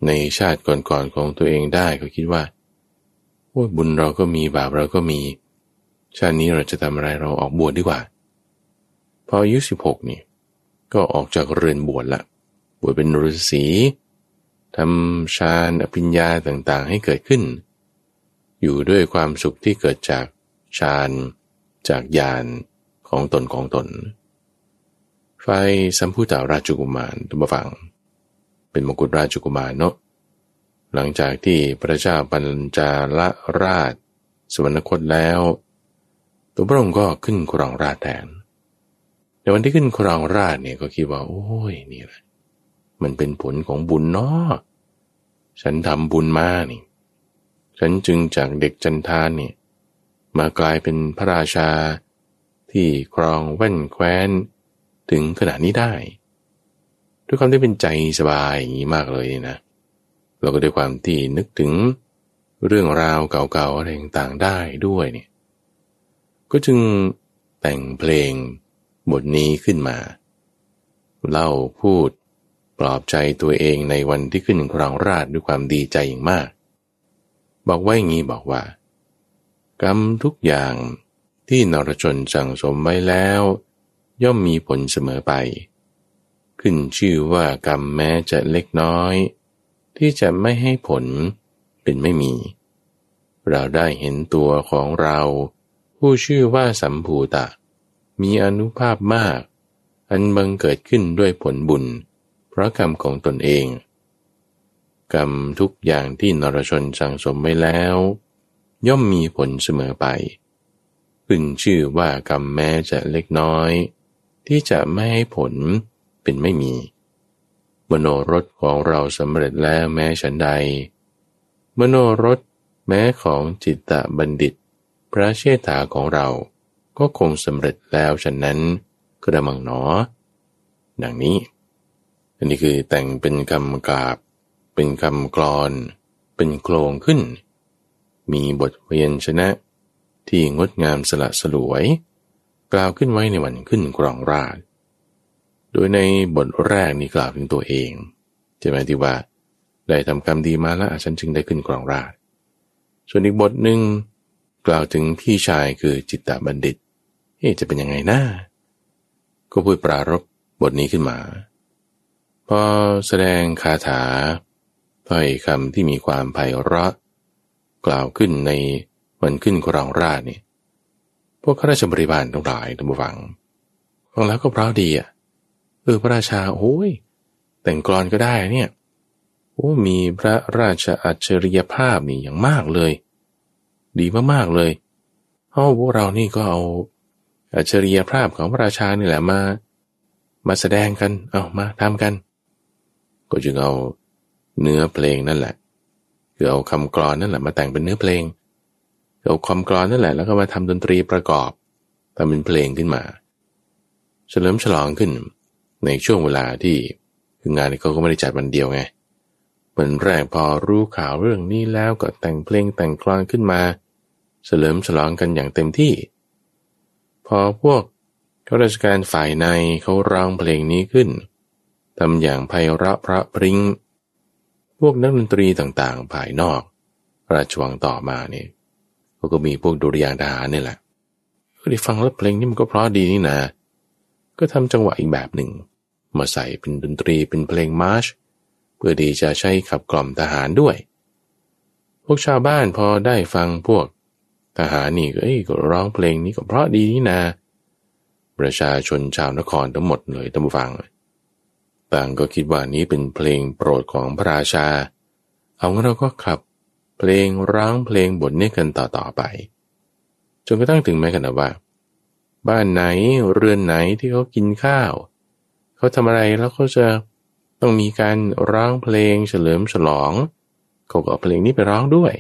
ในชาติก่อนๆของตัวเองได้ก็คิดว่าโอ้บุญเราก็มีบาปเราก็มี ชาตินี้เราจะทำอะไรเราออกบวชดดีกว่า พออายุ16นี่ ก็ออกจากเรือนบวชละ บวชเป็นฤาษีทำฌานอภิญญาต่างๆ ให้เกิดขึ้น อยู่ด้วยความสุขที่เกิดจากฌานจากญาณของตนของตน ไฟสัมพุทธาราชกุมารตุบฟัง เป็นมกุฎราชกุมารเนาะหลังจากที่พระเจ้าปัญจาลราชสวรรคตแล้ว ตัวพระองค์ก็ขึ้นครองราชแทนในวันที่ขึ้นครองราชเนี่ยก็คิดว่า โอ้ยนี่แหละมันเป็นผลของบุญเนาะฉันทำบุญมานี่ ฉันจึงจากเด็กจันทานเนี่ยมากลายเป็นพระราชาที่ครองแว่นแคว้น ถึงขนาดนี้ได้ ด้วยความที่เป็นใจสบายอย่างนี้มากเลยนะ เราก็ด้วยความที่นึกถึงเรื่องราวเก่าๆอะไรต่างๆได้ด้วยเนี่ย ก็จึงแต่งเพลงบทนี้ขึ้นมา เล่าพูดปลอบใจตัวเองในวันที่ขึ้นครองราชด้วยความดีใจอย่างมาก บอกไว้อย่างนี้บอกว่า กรรมทุกอย่างที่นรชนสังสมไว้แล้ว ย่อมมีผลเสมอไป ขึ้นชื่อว่ากรรมแม้จะเล็กน้อย ที่จะไม่ให้ผลเป็นไม่มี เราได้เห็นตัวของเรา ผู้ชื่อว่าสัมภูตะ มีอนุภาพมาก อันบังเกิดขึ้นด้วยผลบุญ เพราะกรรมของตนเอง กรรมทุกอย่างที่นรชนสังสมไว้แล้ว ย่อมมีผลเสมอไปขึ้นชื่อว่ากรรมแม้จะเล็กน้อย ที่จะไม่ให้ผลเป็นไม่มีมโนรสของเราสำเร็จแล้วแม้ฉันใด มโนรสแม้ของจิตตะบัณฑิต พระเชษฐาของเราก็คงสำเร็จแล้วฉะนั้นกระมังหนอ ดังนี้ อันนี้คือแต่งเป็นคำกราบ เป็นคำกรอน เป็นโครงขึ้น มีบทเวียนชนะ ที่งดงามสละสลวย กล่าวขึ้นไว้ในวันขึ้นกรองราช โดยในบทแรกนี้กล่าวถึงตัวเองจะหมายที่ว่า ได้ทำกรรมดีมาแล้วฉันจึงได้ขึ้นกรองราช ส่วนอีกบทหนึ่ง กล่าวถึงพี่ชายคือจิตตบัณฑิตเอ๊จะเป็นยังไงนะก็พูดปรารบบทนี้ขึ้นมา พอแสดงคาถาถ้อยคำที่มีความไพเราะ กล่าวขึ้นในมันขึ้นกรองราชนี่พวกข้าราชบริบาลทั้งหลายทั้งฟังฟังแล้วก็เพราะดีอะเออพระราชาโอ้ยแต่งกรอนก็ได้เนี่ยโอ้มีพระราชอัจฉริยภาพนี่อย่างมากเลย ดีมากๆเลยเอาพวกเรานี่ก็เอาอัจฉริยภาพของพระราชานี่แหละมา มาแสดงกัน เอามาทำกัน ก็จึงเอาเนื้อเพลงนั่นแหละคือเอาคำกรอนนั่นแหละมาแต่งเป็นเนื้อเพลงเอาความกรอนนั่นแหละแล้วก็มาทำดนตรีประกอบทำเป็นเพลงขึ้นมา เฉลิมฉลองขึ้น ในช่วงเวลาที่คืองานเขาก็ไม่ได้จัดวันเดียวไงวันแรกพอรู้ข่าวเรื่องนี้แล้วก็แต่งเพลงแต่งกลอนขึ้นมา เฉลิมฉลองกันอย่างเต็มที่ พอพวกข้าราชการฝ่ายในเขาร้องเพลงนี้ขึ้นทำอย่างไพเราะพระพริง้งพวกนักดนตรีต่างๆ ภายนอก ราชวังต่อมาเนี่ยก็มีพวกดุริยางทหารนี่แหละก็ได้ฟังแล้วเพลงนี้มันก็เพราะดีนี่นะก็ทำจังหวะอีกแบบหนึ่ง มาใส่เป็นดนตรีเป็นเพลงมาร์ชเพื่อดีจะใช้ขับกล่อมทหารด้วย พวกชาวบ้านพอได้ฟังพวก ทหารนี่ก็เอ้ยก็ร้องเพลงนี้ก็เพราะดีนี่นะประชาชนชาวนครทั้งหมดเลยตั้งฟังต่างก็คิดว่านี้เป็นเพลงโปรดของพระราชา เอางั้นเราก็ขับ เพลงร้องเพลงบทนี้กันต่อๆไป จนกระทั่งถึงแม้กันนะว่า บ้านไหนเรือนไหนที่เขากินข้าว เขาทำอะไรแล้วเขาจะต้องมีการร้องเพลงเฉลิมฉลองเขาก็เอาเพลงนี้ไปร้องด้วย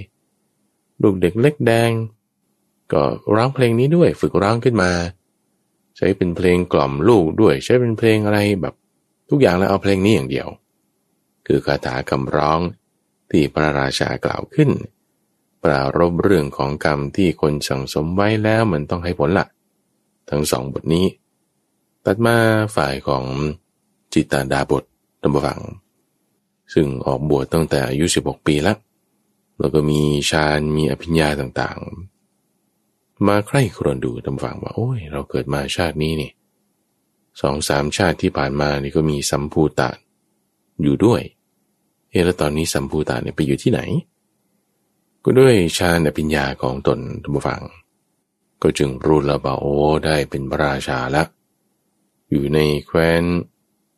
ลูกเด็กเล็กแดง ก็ร้องเพลงนี้ด้วยฝึกร้องขึ้นมา ใช้เป็นเพลงกล่อมลูกด้วย ใช้เป็นเพลงอะไรแบบทุกอย่างแล้วเอาเพลงนี้อย่างเดียว คือคาถาคำร้องที่พระราชากล่าวขึ้น ปรารบเรื่องของกรรมที่คนสั่งสมไว้แล้วมันต้องให้ผลละทั้งสองบทนี้ ตัดมาฝ่ายของจิตตาดาบทตำฟัง ซึ่งออกบวชตั้งแต่อายุ 16 ปีแล้วแล้วก็มีฌานมีอภิญญาต่างๆ มาใคร่ครวญดูตำฟังว่า โอ้ย เราเกิดมาชาตินี้นี่สองสามชาติที่ผ่านมานี่ก็มีสัมภูตะอยู่ด้วย เอแล้วตอนนี้สัมภูตาเนี่ยไปอยู่ที่ไหน ก็ด้วยฌานปัญญาของตนทุกฝัง ก็จึงรู้แล้วว่าโอ้ได้เป็นพระราชาล้วอยู่ในแคว้น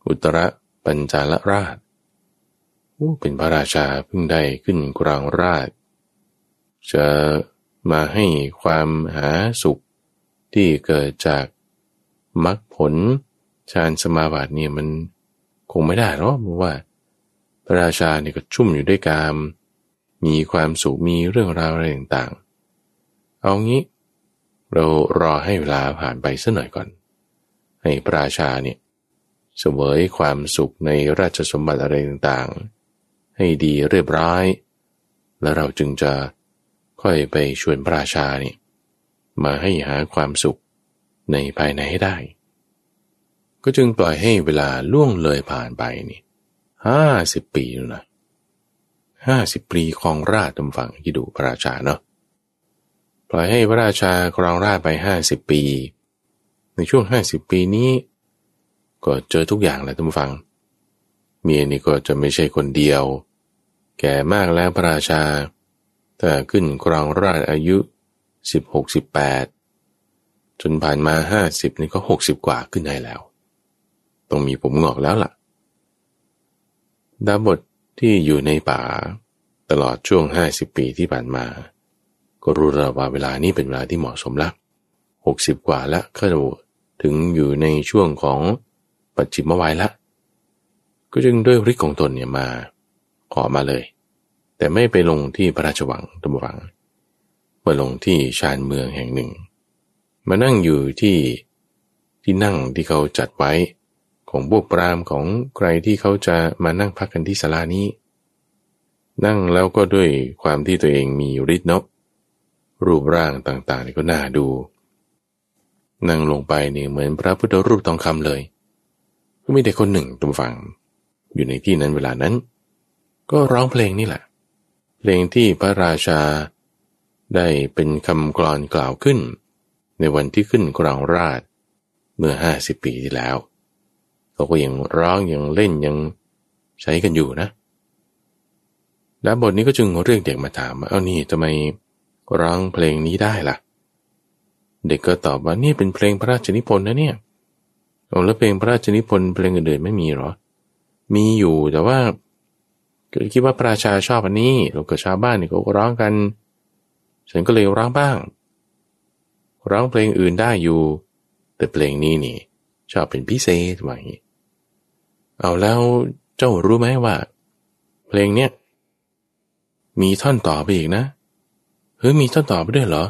อุตรปัญจาลราชเป็นพระราชาเพิ่งได้ขึ้นกรางราชจะ มาให้ความหาสุขที่เกิดจากมรรคผลฌานสมาบัติเนี่ยมันคงไม่ได้หรอกว่า พระราชาเนี่ยก็ชุ่มอยู่ด้วยกาม มีความสุขมีเรื่องราวอะไรต่างๆ เอางี้ เรารอให้เวลาผ่านไปสักหน่อยก่อน ให้พระราชาเนี่ยเสวยความสุขในราชสมบัติอะไรต่างๆ ให้ดีเรียบร้อย แล้วเราจึงจะ ค่อยไปชวนพระราชาเนี่ยมาให้หาความสุขในภายในให้ได้ ก็จึงปล่อยให้เวลาล่วงเลยผ่านไปนี่ห้าสิบปีนะห้าสิบปีครองราชตำฝั่งที่ดูพระราชาเนาะปล่อยให้พระราชาครองราชไปห้าสิบปี ในช่วงห้าสิบปีนี้ ก็เจอทุกอย่างแหละตำฟัง เมียนี่ก็จะไม่ใช่คนเดียว แก่มากแล้วพระราชา ถ้าขึ้นครองราชอายุสิบหกสิบแปดจนผ่านมาห้าสิบนี่ก็หกสิบกว่าขึ้นได้แล้ว ต้องมีผมงอกแล้วล่ะ ดาบทที่อยู่ในป่า ตลอดช่วงห้าสิบปีที่ผ่านมา ก็รู้แล้วว่าเวลานี้เป็นเวลาที่เหมาะสมแล้วหกสิบกว่าแล้วก็ถึงอยู่ในช่วงของปัจจิมวัยละ ก็จึงด้วยฤทธิ์ของตนเนี่ยมา ขอมาเลย แต่ไม่ไปลงที่พระราชวังตำวังมาลงที่ชานเมืองแห่งหนึ่ง มานั่งอยู่ที่ที่นั่งที่เขาจัดไว้ ของพวกปรามของใครที่เขาจะมานั่งพักกันที่ศาลานี้ นั่งแล้วก็ด้วยความที่ตัวเองมีฤทธิ์นกรูปร่างต่างๆนี่ก็น่าดู นั่งลงไปนี่เหมือนพระพุทธรูปทองคำเลย ก็มีเด็กคนหนึ่งตุ้มฟังอยู่ในที่นั้นเวลานั้น ก็ร้องเพลงนี่แหละ ลงที่พระราชา ได้เป็นคำกลอนกล่าวขึ้น ในวันที่ขึ้นกรองราชเมื่อห้าสิบปีที่แล้ว เขาก็ยังร้องยังเล่นยังใช้กันอยู่นะแล้วบทนี้ก็จึงเรียกเด็กมาถามว่าเอานี่ทำไมร้องเพลงนี้ได้ล่ะ เด็กก็ตอบว่านี่เป็นเพลงพระราชนิพนธ์นะเนี่ยเอาแล้วเพลงพระราชนิพนธ์เพลงอื่นๆไม่มีหรอ มีอยู่แต่ว่า คิดว่าพระราชาชอบอันนี้เราก็ชาวบ้านเนี่ยก็ร้องกัน ฉันก็เลยร้องบ้าง ร้องเพลงอื่นได้อยู่ แต่เพลงนี้นี่ ชอบเป็นพิเศษว่าอย่างนี้เอาแล้วเจ้ารู้ไหมว่า เพลงเนี้ยมีท่อนต่อไปอีกนะเฮ้ยมีท่อนต่อไปด้วยเหรอ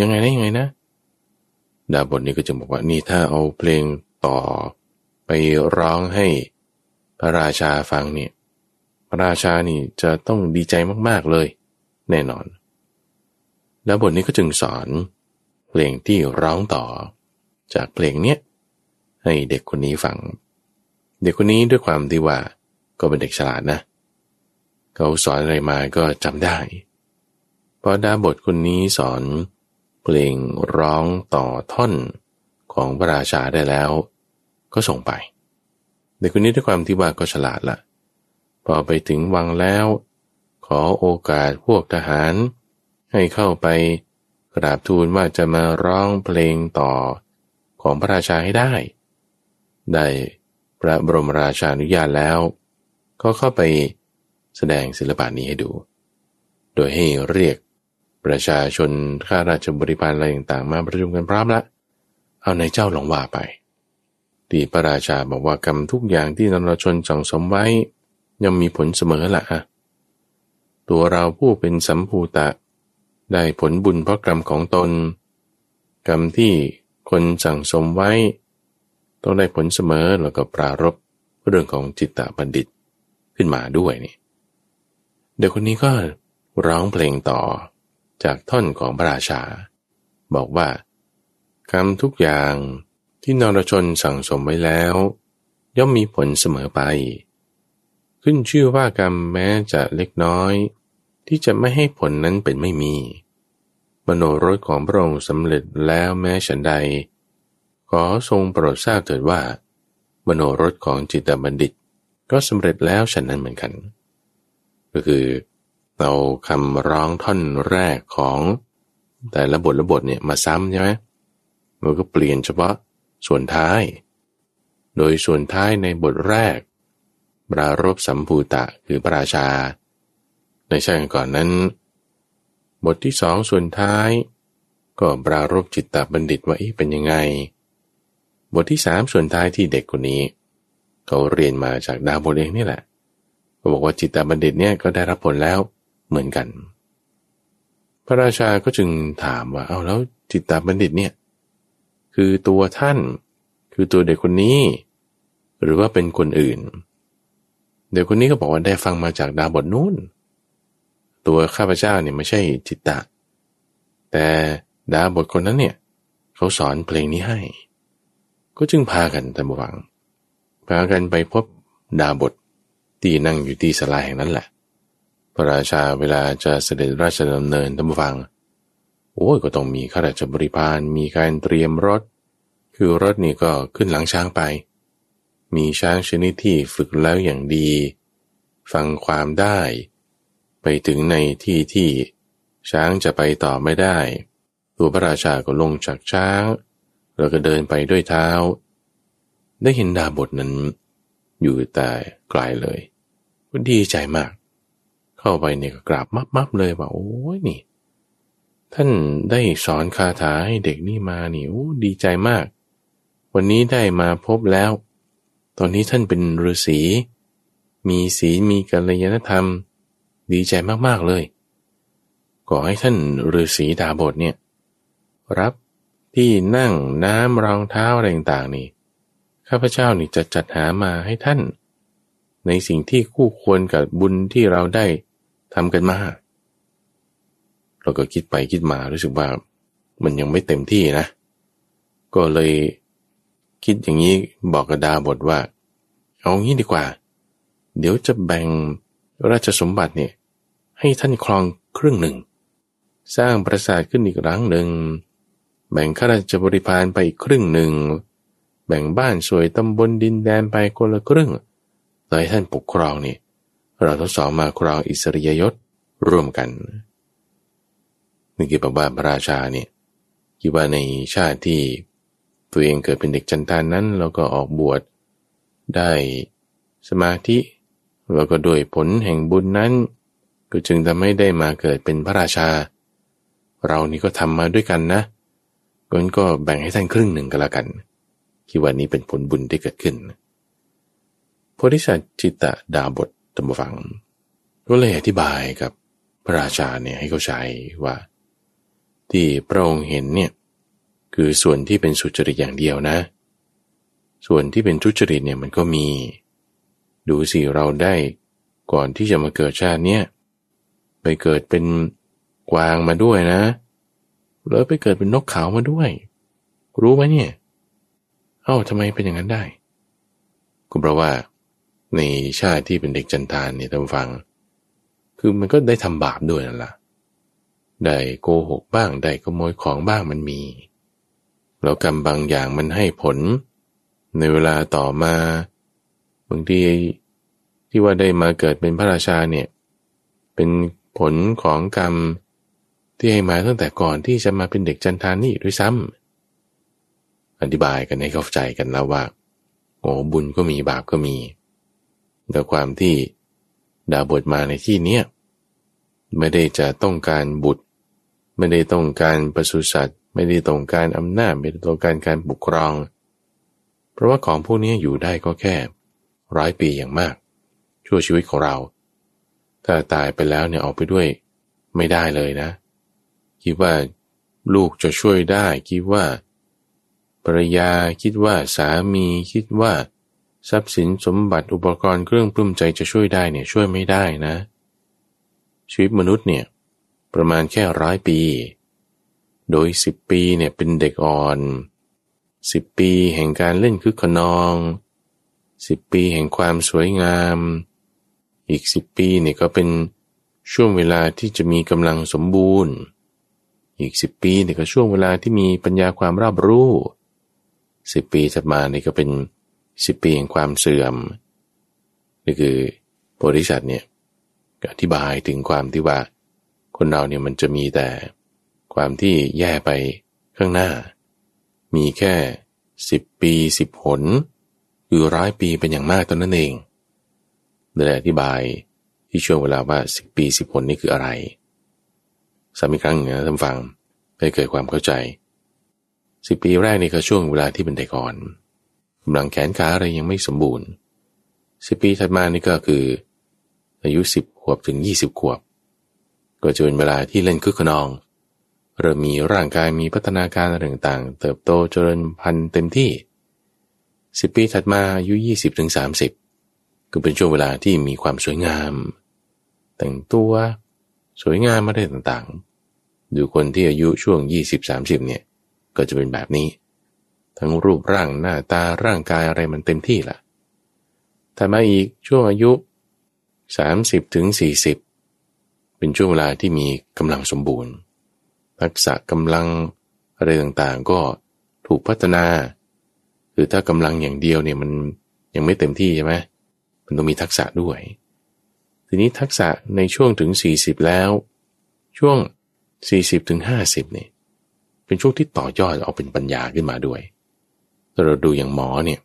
ยังไงนะยังไงนะ ดาบทนี้ก็จะบอกว่านี่ถ้าเอาเพลงต่อไปร้องให้พระราชาฟังเนี่ย พระราชานี่จะต้องดีใจมากๆเลย แน่นอนดาบทนี้ก็จึงสอนเพลงที่ร้องต่อ จากเพลงเนี้ยให้เด็กคนนี้ฟัง เด็กคนนี้ด้วยความที่ว่าก็เป็นเด็กฉลาดนะ เขาสอนอะไรมาก็จำได้พอดาบทคนนี้สอนเพลงร้องต่อท่อนของพระราชาได้แล้ว ก็ส่งไป เด็กคนนี้ด้วยความที่ว่าก็ฉลาดละ พอไปถึงวังแล้ว ขอโอกาสพวกทหาร ให้เข้าไปกราบทูลว่าจะมาร้องเพลงต่อของพระราชาให้ได้ ได้พระบรมราชาอนุญาตแล้ว ก็เข้าไปแสดงศิลปะนี้ให้ดู โดยให้เรียกประชาชนข้าราชบริพารอะไรต่างๆ มาประชุมกันพร้อมละ เอาในเจ้าหลงว่าไป ที่พระราชาบอกว่ากรรมทุกอย่างที่นรชนสังสมไว้ ย่อมมีผลเสมอละอะตัวเราผู้เป็นสัมภูตะ ได้ผลบุญเพราะกรรมของตน กรรมที่คนสั่งสมไว้ ต้องได้ผลเสมอแล้วก็ปรารบเรื่องของจิตตบัณฑิตขึ้นมาด้วยนี่เด็กคนนี้ก็ร้องเพลงต่อจากท่อนของพระราชา บอกว่ากรรมทุกอย่างที่นรชนสั่งสมไว้แล้ว ย่อมมีผลเสมอไป ขึ้นชื่อว่ากรรมแม้จะเล็กน้อย ที่จะไม่ให้ผลนั้นเป็นไม่มี มโนรสของพระองค์สำเร็จแล้วแม้ฉันใด ขอทรงโปรดทราบเถิดว่า มโนรสของจิตบัณฑิต ก็สำเร็จแล้วฉันนั้นเหมือนกัน ก็คือเอาคำร้องท่อนแรกของแต่ละบทละบทเนี่ยมาซ้ำใช่ไหมมันก็เปลี่ยนเฉพาะส่วนท้าย โดยส่วนท้ายในบทแรก ปรารบสัมภูตะคือพระราชา ในช่วงก่อนนั้น บทที่สองส่วนท้าย ก็ปรารบจิตตบัณฑิตว่าเป็นยังไง บทที่สามส่วนท้ายที่เด็กคนนี้ เขาเรียนมาจากดาวบทเองนี่แหละก็บอกว่าจิตตบัณฑิตเนี่ยก็ได้รับผลแล้วเหมือนกัน พระราชาก็จึงถามว่าเอาแล้วจิตตบัณฑิตเนี่ยคือตัวท่าน คือตัวเด็กคนนี้ หรือว่าเป็นคนอื่นเเด็กคนนี้ก็บอกว่าได้ฟังมาจากดาบทนู้น ตัวข้าพเจ้าเนี่ยไม่ใช่จิตตะ แต่ดาบทคนนั้นเนี่ยเขาสอนเพลงนี้ให้ ก็จึงพากันตามวัง พากันไปพบดาบทที่นั่งอยู่ที่สลาแห่งนั้นแหละ พระราชาเวลาจะเสด็จราชดำเนินท่านฟัง โอ้ยก็ต้องมีข้าราชบริพารมีการเตรียมรถ คือรถนี่ก็ขึ้นหลังช้างไป มีช้างชนิดที่ฝึกแล้วอย่างดี ฟังความได้ ไปถึงในที่ที่ช้างจะไปต่อไม่ได้ ตัวพระราชาก็ลงจากช้าง แล้วก็เดินไปด้วยเท้า ได้เห็นดาบทนั้น อยู่แต่ไกลเลยก็ดีใจมาก เข้าไปเนี่ยก็กราบมับมับเลยว่าโอ้ยนี่ ท่านได้สอนคาถาให้เด็กนี่มานี่โอ้ดีใจมาก วันนี้ได้มาพบแล้ว ตอนนี้ท่านเป็นฤาษีมีศีลมีกัลยาณธรรม ดีใจมากๆเลยขอให้ท่านฤาษีดาบทเนี่ย รับที่นั่งน้ำรองเท้าอะไรต่างๆนี่ข้าพเจ้านี่จะจัดหามาให้ท่าน ในสิ่งที่คู่ควรกับบุญที่เราได้ทำกันมา เราก็คิดไปคิดมารู้สึกว่า มันยังไม่เต็มที่นะ ก็เลย คิดอย่างนี้บอกกับดาบทว่า เอางี้ดีกว่า เดี๋ยวจะแบ่งราชสมบัติเนี่ยให้ท่านครองครึ่งหนึ่ง สร้างปราสาทขึ้นอีกครั้งหนึ่ง แบ่งข้าราชบริพารไปอีกครึ่งหนึ่ง แบ่งบ้านสวยตำบลดินแดนไปคนละครึ่งเลยท่านปกครองนี่เราทั้งสองมาครองอิสริยยศร่วมกันนี่คือบอกว่าพระราชาเนี่ยคิดว่าในชาติที่ ตัวเองเกิดเป็นเด็กจันทานนั้นแล้วก็ออกบวชได้สมาธิแล้วก็โดยผลแห่งบุญนั้น ก็จึงทำให้ได้มาเกิดเป็นพระราชา เรานี่ก็ทำมาด้วยกันนะก็ก็แบ่งให้ท่านครึ่งหนึ่งก็แล้วกัน คิดว่านี้เป็นผลบุญที่เกิดขึ้นโพธิสัตว์จิตตดาบทตมฟังก็เลยอธิบายกับพระราชาเนี่ยให้เขาใช้ว่า ที่พระองค์เห็นเนี่ย คือส่วนที่เป็นสุจริตอย่างเดียวนะ ส่วนที่เป็นทุจริตเนี่ยมันก็มี ดูสิเราได้ก่อนที่จะมาเกิดชาติเนี่ยไปเกิดเป็นกวางมาด้วยนะ แล้วไปเกิดเป็นนกขาวมาด้วย รู้ไหมเนี่ย เอ้าทำไมเป็นอย่างนั้นได้ ก็เพราะว่า ในชาติที่เป็นเด็กจันทานเนี่ยท่านฟัง คือมันก็ได้ทำบาปด้วยนั่นแหละได้โกหกบ้าง ได้ขโมยของบ้างมันมี แล้วกรรมบางอย่างมันให้ผล ในเวลาต่อมาบางทีที่ว่าได้มาเกิดเป็นพระราชาเนี่ยเป็นผลของกรรมที่ให้มาตั้งแต่ก่อนที่จะมาเป็นเด็กจันทานนี่ด้วยซ้ำอธิบายกันให้เข้าใจกันแล้วว่าโอ้บุญก็มีบาปก็มีแต่ความที่ดาบทมาในที่เนี้ยไม่ได้จะต้องการบุตร ไม่ได้ต้องการประสุสัตว์ ไม่ได้ต้องการอำนาจไม่ได้ต้องการการปกครอง เพราะว่าของพวกนี้อยู่ได้ก็แค่ร้อยปีอย่างมาก ชั่วชีวิตของเรา ถ้าตายไปแล้วเนี่ยออกไปด้วย ไม่ได้เลยนะ คิดว่า ลูกจะช่วยได้ คิดว่าภรยาคิดว่าสามีคิดว่า ทรัพย์สินสมบัติอุปกรณ์เครื่องปลุ้มใจจะช่วยได้เนี่ยช่วยไม่ได้นะ ชีวิตมนุษย์เนี่ย ประมาณแค่ร้อยปี โดยสิบปีเนี่ยเป็นเด็กอ่อนสิบปีแห่งการเล่นคึกขนองสิบปีแห่งความสวยงาม อีกสิบปีเนี่ยก็เป็นช่วงเวลาที่จะมีกำลังสมบูรณ์ อีกสิบปีเนี่ยก็ช่วงเวลาที่มีปัญญาความรอบรู้สิบปีถัดมาเนี่ยก็เป็นสิบปีแห่งความเสื่อมนี่คือโพธิสัตว์เนี่ยอธิบายถึงความที่ว่าคนเราเนี่ยมันจะมีแต่ ความที่แย่ไปข้างหน้า มีแค่สิบปีสิบหนคือร้อยปีเป็นอย่างมากตอนนั้นเองเลยอธิบายที่ช่วงเวลาว่าสิบปีสิบหนนี่คืออะไรสามีครั้งนะท่านฟังให้เกิดความเข้าใจสิบปีแรกนี่ก็ช่วงเวลาที่เป็นเด็กอ่อนกำลังแขนขาอะไรยังไม่สมบูรณ์สิบปีถัดมานี่ก็คือ อายุสิบขวบถึงยี่สิบขวบ ก็จะเป็นเวลาที่เล่นคึกขนอง เริ่มมีร่างกายมีพัฒนาการต่างๆ เติบโตเจริญพันธุ์เต็มที่สิปีถัดมาอายุยี่สิบถึงสามสิบก็เป็นช่วงเวลาที่มีความสวยงาม แต่งตัวสวยงามมาได้ต่างๆ ดูคนที่อายุช่วงยี่สิบสามสิบเนี่ย ก็จะเป็นแบบนี้ ทั้งรูปร่างหน้าตาร่างกายอะไรมันเต็มที่ละแต่มาอีกช่วงอายุ 30ถึง40เป็นช่วงเวลาที่มีกำลังสมบูรณ์ ทักษะกำลังอะไรต่างๆ ก็ถูกพัฒนาคือถ้ากำลังอย่างเดียวเนี่ยมันยังไม่เต็มที่ใช่ไหมมันต้องมีทักษะด้วย ทีนี้ทักษะในช่วงถึง 40 แล้ว ช่วง 40ถึง50เนี่ยเป็นช่วงที่ต่อยอดเอาเป็นปัญญาขึ้นมาด้วยถ้าเราดูอย่างหมอเนี่ย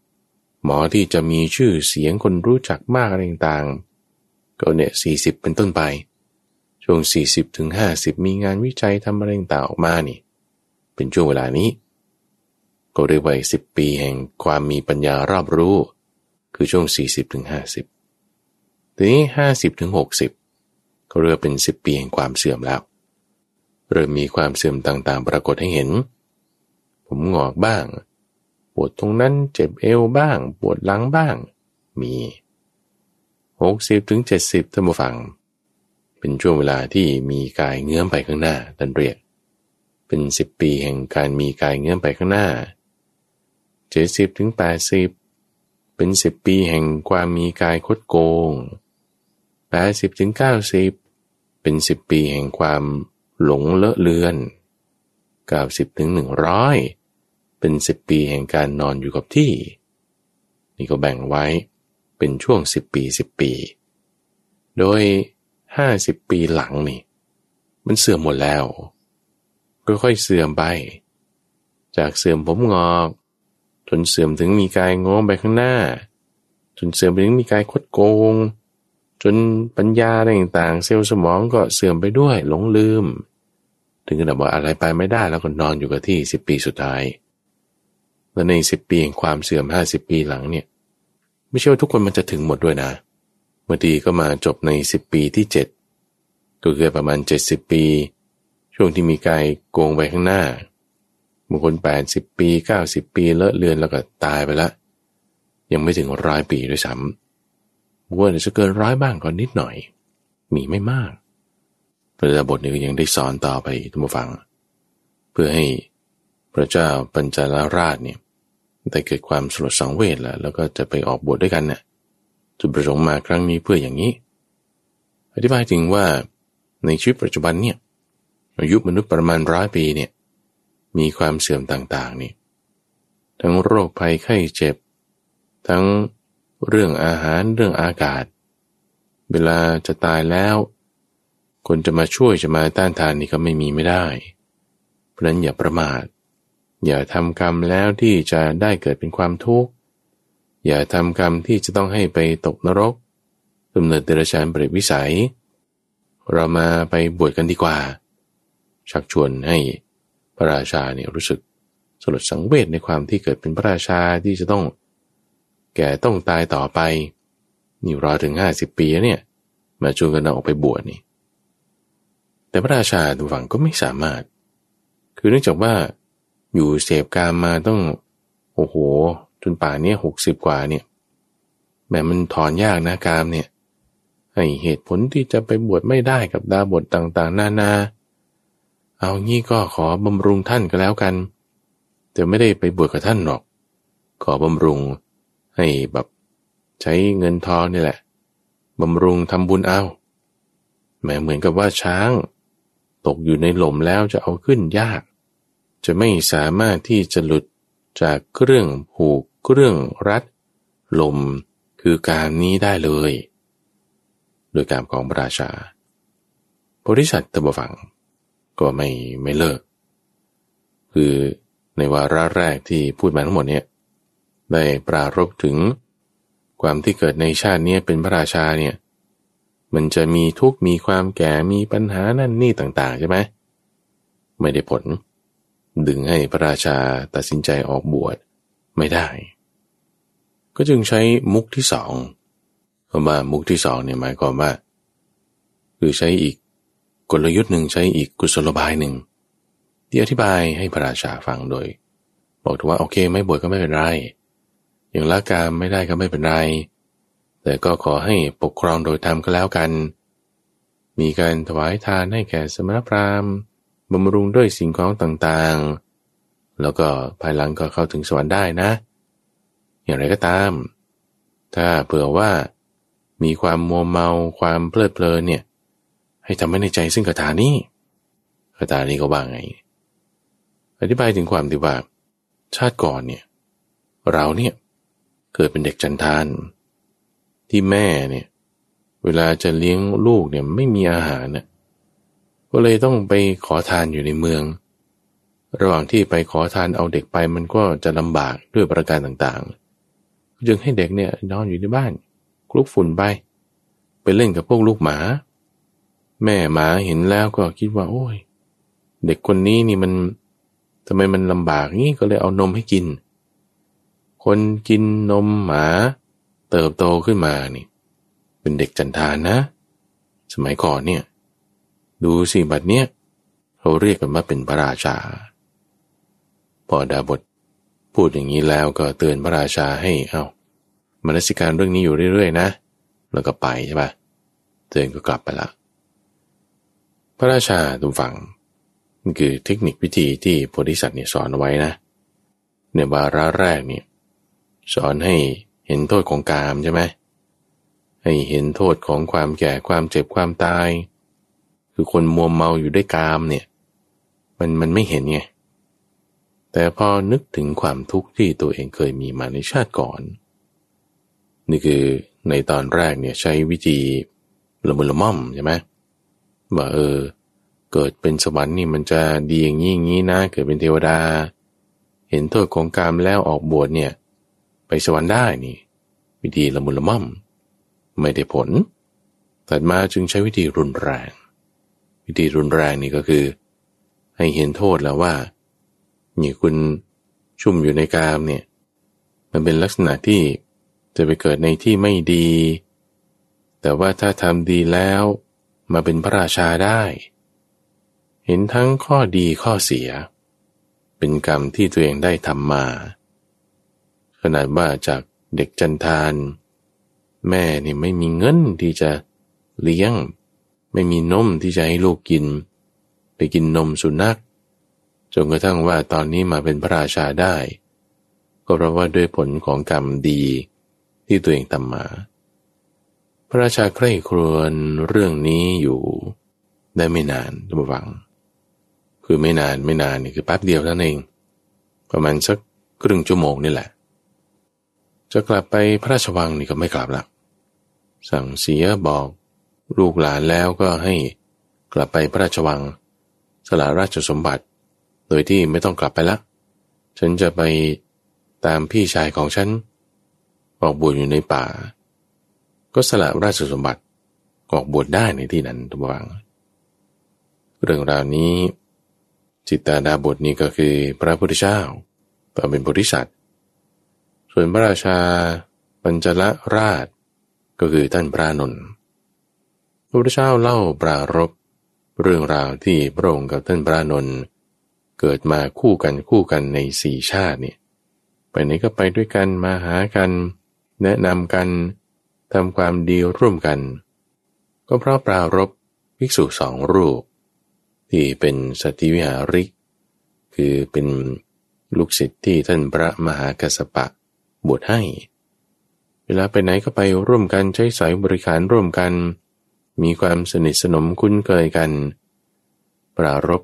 หมอที่จะมีชื่อเสียงคนรู้จักมากอะไรต่างๆก็เนี่ยสี่สิบเป็นต้นไป ช่วงสี่สิบถึงห้าสิบมีงานวิจัยทำอะไรต่างออกมานี่ เป็นช่วงเวลานี้ ก็เรียกว่าสิบปีแห่งความมีปัญญารอบรู้ คือช่วงสี่สิบถึงห้าสิบทีนี้ห้าสิบถึงหกสิบก็เรียกเป็นสิบปีแห่งความเสื่อมแล้ว เริ่มมีความเสื่อมต่างๆ ปรากฏให้เห็น ผมหงอกบ้าง ปวดตรงนั้นเจ็บเอวบ้าง ปวดหลังบ้าง มีหกสิบถึงเจ็ดสิบท่านผู้ฟัง เป็นช่วงเวลาที่มีกายเงื้อมไปข้างหน้าท่านเรียก เป็นสิบปีแห่งการมีกายเงื้อมไปข้างหน้าเจ็ดสิบถึงแปดสิบเป็นสิบปีแห่งความมีกายคดโกงแปดสิบถึงเก้าสิบเป็นสิบปีแห่งความหลงเลอะเลือนเก้าสิบถึงหนึ่งร้อยเป็นสิบปีแห่งการนอนอยู่กับที่ นี่ก็แบ่งไว้เป็นช่วงสิบปีสิบปี โดย ห้าสิบปีหลังนี่ มันเสื่อมหมดแล้วค่อยๆเสื่อมไป จากเสื่อมผมงอก จนเสื่อมถึงมีกายงงไปข้างหน้า จนเสื่อมไปถึงมีกายคดโกง จนปัญญาอะไรต่างๆ เซลล์สมองก็เสื่อมไปด้วยหลงลืม ถึงขนาดว่าอะไรไปไม่ได้แล้วก็นอนอยู่กับที่สิบปีสุดท้าย และในสิบปีแห่งความเสื่อมห้าสิบปีหลังเนี่ย ไม่ใช่ว่าทุกคนมันจะถึงหมดด้วยนะ บางทีก็มาจบในสิบปีที่เจ็ดก็คือประมาณเจ็ดสิบปี ช่วงที่มีกายโกงไปข้างหน้าบางคนแปดสิบปีเก้าสิบปีเลอะเลือนแล้วก็ตายไปละ ยังไม่ถึงร้อยปีด้วยซ้ำบางคนอาจะเกินร้อยบ้างก็นิดหน่อย มีไม่มากพระบทนี้ก็ยังได้สอนต่อไปทุกผู้ฟัง เพื่อให้พระเจ้าปัญจาลราชเนี่ยได้เกิดความสลดสังเวชแล้วแล้วก็จะไปออกบวชดด้วยกันเนี่ย จุดประสงค์มาครั้งนี้เพื่ออย่างนี้ อธิบายถึงว่าในชีวิตปัจจุบันเนี่ยอายุมนุษย์ประมาณร้อยปีเนี่ยมีความเสื่อมต่างๆนี่ทั้งโรคภัยไข้เจ็บ ทั้งเรื่องอาหารเรื่องอากาศ เวลาจะตายแล้ว คนจะมาช่วยจะมาต้านทานนี่ก็ไม่มีไม่ได้ เพราะนั้นอย่าประมาท อย่าทำกรรมแล้วที่จะได้เกิดเป็นความทุกข์ อย่าทำกรรมที่จะต้องให้ไปตกนรกดำเนินเดรัจฉานเปรตวิสัย เรามาไปบวชกันดีกว่า ชักชวนให้พระราชาเนี่ยรู้สึกสลดสังเวชในความที่เกิดเป็นพระราชาที่จะต้อง แก่ต้องตายต่อไป นี่รอถึงห้าสิบปีเนี่ย มาชวนกันออกไปบวชนี่ แต่พระราชาทุกฝั่งก็ไม่สามารถ คือเนื่องจากว่าอยู่เสพกามมาต้อง โอ้โห จนป่าเนี้ยหกสิบกว่าเนี่ยแบบมันถอนยากนะกามเนี่ยให้เหตุผลที่จะไปบวชไม่ได้กับดาบทต่างๆ นานา เอางี้ก็ขอบำรุงท่านก็แล้วกันแต่ไม่ได้ไปบวชกับท่านหรอก ขอบำรุงให้แบบใช้เงินทองนี่แหละบำรุงทำบุญเอาแม้เหมือนกับว่าช้าง ตกอยู่ในหล่มแล้วจะเอาขึ้นยาก จะไม่สามารถที่จะหลุดจากเครื่องผูก เครื่องรัดลมคือการนี้ได้เลย โดยการของพระราชาบริษัทตบฝัง ก็ไม่ไม่เลิก คือในวาระแรกที่พูดมาทั้งหมดเนี่ยได้ปรารบถึงความที่เกิดในชาตินี้เป็นพระราชาเนี่ยมันจะมีทุกมีความแก่มีปัญหานั่นนี่ต่างๆใช่ไหมไม่ได้ผล ดึงให้พระราชาตัดสินใจออกบวช ไม่ได้ ก็จึงใช้มุกที่สองคำว่ามุกที่สองเนี่ยหมายความว่า คือใช้อีกกลยุทธ์หนึ่งใช้อีกกุศโลบายหนึ่งที่อธิบายให้พระราชาฟังโดย บอกว่าโอเค ไม่บวชก็ไม่เป็นไรอย่างละกามไม่ได้ก็ไม่เป็นไร แต่ก็ขอให้ปกครองโดยธรรมก็แล้วกัน มีการถวายทานให้แก่สมณพราหมณ์บำรุงด้วยสิ่งของต่างๆ แล้วก็ภายหลังก็เข้าถึงสวรรค์ได้นะ อย่างไรก็ตาม ถ้าเผื่อว่ามีความมัวเมาความเพลิดเพลินเนี่ย ให้ทำให้ในใจซึ่งคาถานี้คาถานี้ก็ว่าไง อธิบายถึงความที่ว่าชาติก่อนเนี่ย เราเนี่ยเกิดเป็นเด็กจันทาน ที่แม่เนี่ย เวลาจะเลี้ยงลูกเนี่ยไม่มีอาหารเนี่ยก็เลยต้องไปขอทานอยู่ในเมือง ระหว่างที่ไปขอทานเอาเด็กไปมันก็จะลำบากด้วยประการต่างๆ จึงให้เด็กเนี่ยนอนอยู่ในบ้านคลุกฝุ่นไป ไปเล่นกับพวกลูกหมา แม่หมาเห็นแล้วก็คิดว่า โอ้ย เด็กคนนี้นี่มันทำไมมันลำบากงี้ก็เลยเอานมให้กิน คนกินนมหมา เติบโตขึ้นมานี่ เป็นเด็กจันทานนะ สมัยก่อนเนี่ย ดูสิบัดเนี้ยเขาเรียกกันว่าเป็นพระราชา อดาบท พูดอย่างนี้แล้วก็เตือนพระราชาให้เอา้ามนสิการเรื่องนี้อยู่เรื่อยๆนะ แล้วก็ไปใช่ปะเตือนก็กลับไปละ พระราชาตุมฝังนี่คือเทคนิควิธีที่โพธิสัตว์เนี่ยสอนเอาไว้นะ ในวาระแรกเนี่ยสอนให้เห็นโทษของกามใช่ไหมให้เห็นโทษของความแก่ความเจ็บความตาย คือคนมัวเมาอยู่ด้วยกามเนี่ย มันมันไม่เห็นไง แต่พอนึกถึงความทุกข์ที่ตัวเองเคยมีมาในชาติก่อน นี่คือในตอนแรกเนี่ยใช้วิธีละมุนละม่อมใช่ไหมว่าเออ เกิดเป็นสวรรค์นี่มันจะดีอย่างนี้อย่างนี้นะ เกิดเป็นเทวดา เห็นโทษของกรรมแล้วออกบวชเนี่ย ไปสวรรค์ได้นี่ วิธีละมุนละม่อม ไม่ได้ผลถัดมาจึงใช้วิธีรุนแรง วิธีรุนแรงนี่ก็คือ ให้เห็นโทษแล้วว่า นี่คุณชุ่มอยู่ในกามเนี่ย มันเป็นลักษณะที่จะไปเกิดในที่ไม่ดี แต่ว่าถ้าทำดีแล้วมาเป็นพระราชาได้ เห็นทั้งข้อดีข้อเสีย เป็นกรรมที่ตัวเองได้ทำมา ขนาดว่าจากเด็กจันทาน แม่นี่ไม่มีเงินที่จะเลี้ยง ไม่มีนมที่จะให้ลูกกิน ไปกินนมสุนัข จนกระทั่งว่าตอนนี้มาเป็นพระราชาได้ ก็เพราะว่าด้วยผลของกรรมดีที่ตัวเองทำมา พระราชาใคร่ครวญเรื่องนี้อยู่ได้ไม่นานทุกฝัง คือไม่นานไม่นานนี่คือแป๊บเดียวเท่านั้นเอง ประมาณสักครึ่งชั่วโมงนี่แหละ จะกลับไปพระราชวังนี่ก็ไม่กลับละสั่งเสียบอกลูกหลานแล้วก็ให้กลับไปพระราชวัง สละราชสมบัติ ดยที่ไม่ต้องกลับไปละ ฉันจะไปตามพี่ชายของฉัน ออกบวชอยู่ในป่า ก็สละราชสมบัติออกบวชได้ในที่นั้นทุกวัง เรื่องราวนี้ จิตตาดาบทนี้ก็คือพระพุทธเจ้าตอนเป็นบริษัทส่วนพระราชาปัญจละราช ก็คือท่านพระนนท์พระพุทธเจ้าเล่าปรารบเรื่องราวที่พระองค์กับท่านพระนนท์ เกิดมาคู่กันคู่กันในสี่ชาติเนี่ยไปไหนก็ไปด้วยกันมาหากัน แนะนำกันทำความดีร่วมกัน ก็เพราะปรารบภิกษุสองรูป ที่เป็นสติวิหาริก คือเป็นลูกศิษย์ที่ท่านพระมหากัสปะบวชให้ เวลาไปไหนก็ไปร่วมกันใช้สายบริการร่วมกัน มีความสนิทสนมคุ้นเคยกัน ปรารบ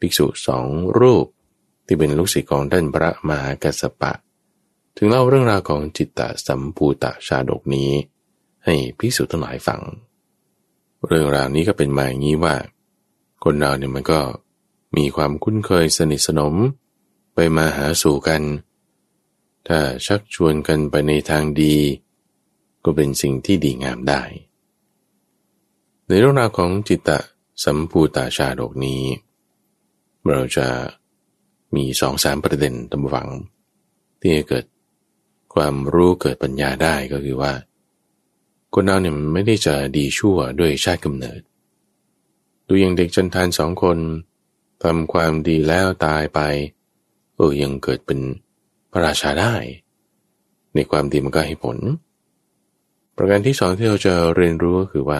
ภิกษุสองรูปที่เป็นลูกศิษย์ของท่านพระมหากัสสปะ ถึงเล่าเรื่องราวของจิตตสัมภูตชาดกนี้ ให้ภิกษุทั้งหลายฟัง เรื่องราวนี้ก็เป็นมาอย่างนี้ว่า คนเราเนี่ยมันก็มีความคุ้นเคยสนิทสนม ไปมาหาสู่กัน ถ้าชักชวนกันไปในทางดี ก็เป็นสิ่งที่ดีงามได้ ในเรื่องราวของจิตตะสัมภูตาชาดกนี้ เราจะมีสองสามประเด็นตำฝัง ที่เกิดความรู้เกิดปัญญาได้ก็คือว่า คนเราเนี่ยมันไม่ได้จะดีชั่วด้วยชาติกำเนิด ดูอย่างเด็กจันทานสองคนทำความดีแล้วตายไป เออยังเกิดเป็นพระราชาได้ ในความดีมันก็ให้ผล ประการที่สองที่เราจะเรียนรู้ก็คือว่า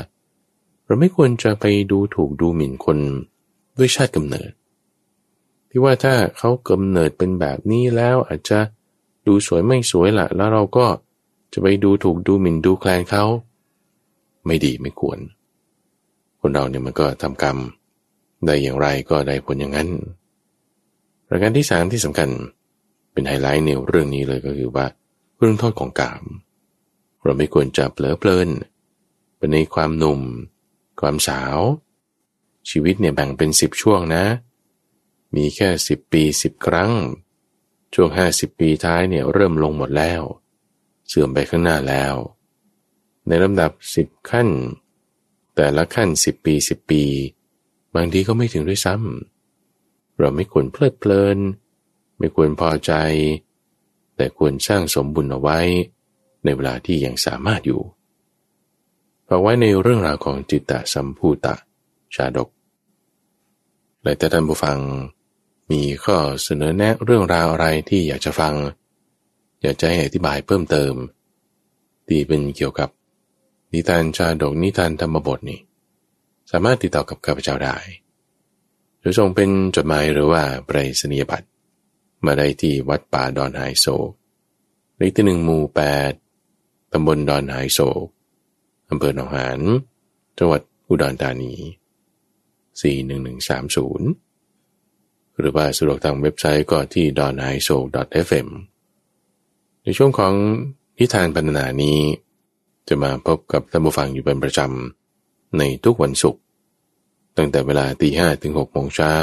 เราไม่ควรจะไปดูถูกดูหมิ่นคนด้วยชาติกำเนิด ที่ว่าถ้าเขากำเนิดเป็นแบบนี้แล้วอาจจะดูสวยไม่สวยละแล้วเราก็จะไปดูถูกดูหมิ่นดูแคลนเขาไม่ดีไม่ควร คนเราเนี่ยมันก็ทำกรรมได้อย่างไรก็ได้ผลอย่างนั้น ประการที่สามที่สำคัญเป็นไฮไลท์ในเรื่องนี้เลยก็คือว่า เรื่องโทษของกาม เราไม่ควรจะเปลอเพลินเป็นในความหนุ่ม ความสาว ชีวิตเนี่ยแบ่งเป็นสิบช่วงนะ มีแค่สิบปีสิบครั้ง ช่วงห้าสิบปีท้ายเนี่ยเริ่มลงหมดแล้ว เสื่อมไปข้างหน้าแล้ว ในลำดับสิบขั้น แต่ละขั้นสิบปีสิบปี บางทีก็ไม่ถึงด้วยซ้ำเราไม่ควรเพลิดเพลิน ไม่ควรพอใจ แต่ควรสร้างสมบุญเอาไว้ ในเวลาที่ยังสามารถอยู่ฝากไว้ในเรื่องราวของจิตตสัมภูตะชาดกและแต่ท่านผู้ฟัง มีข้อเสนอแนะเรื่องราวอะไรที่อยากจะฟัง อยากจะให้อธิบายเพิ่มเติม ที่เป็นเกี่ยวกับนิทานชาดกนิทานธรรมบทนี่สามารถติดต่อกับข้าพเจ้าได้ หรือส่งเป็นจดหมายหรือว่าไปรษณียบัตร มาได้ที่วัดป่าดอนไฮโซเลขที่หนึ่งหมู่แปดตำบลดอนไฮโซอำเภอหนองหานจังหวัดอุดรธานี 41130 หรือว่าสะดวกทางเว็บไซต์ก็ที่ d o n i s o fm ในช่วงของนิทานพันนานี้ จะมาพบกับท่านผู้ฟังอยู่เป็นประจำ ในทุกวันศุกร์ตั้งแต่เวลาตีห้ถึง6โมงเช้า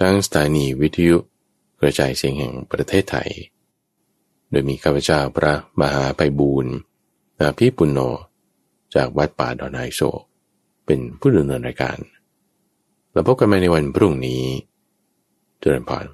ทั้งสถานีวิทยุกระจายเสียงแห่งประเทศไทย โดยมีข้าพเจ้าพระมหาไปบูรณ์อาภิปุณโญจากวัดป่าดอนไฮโซเป็นผู้ดำเนินรายการ แล้วพบกันใหม่ในวันพรุ่งนี้ เจริญพร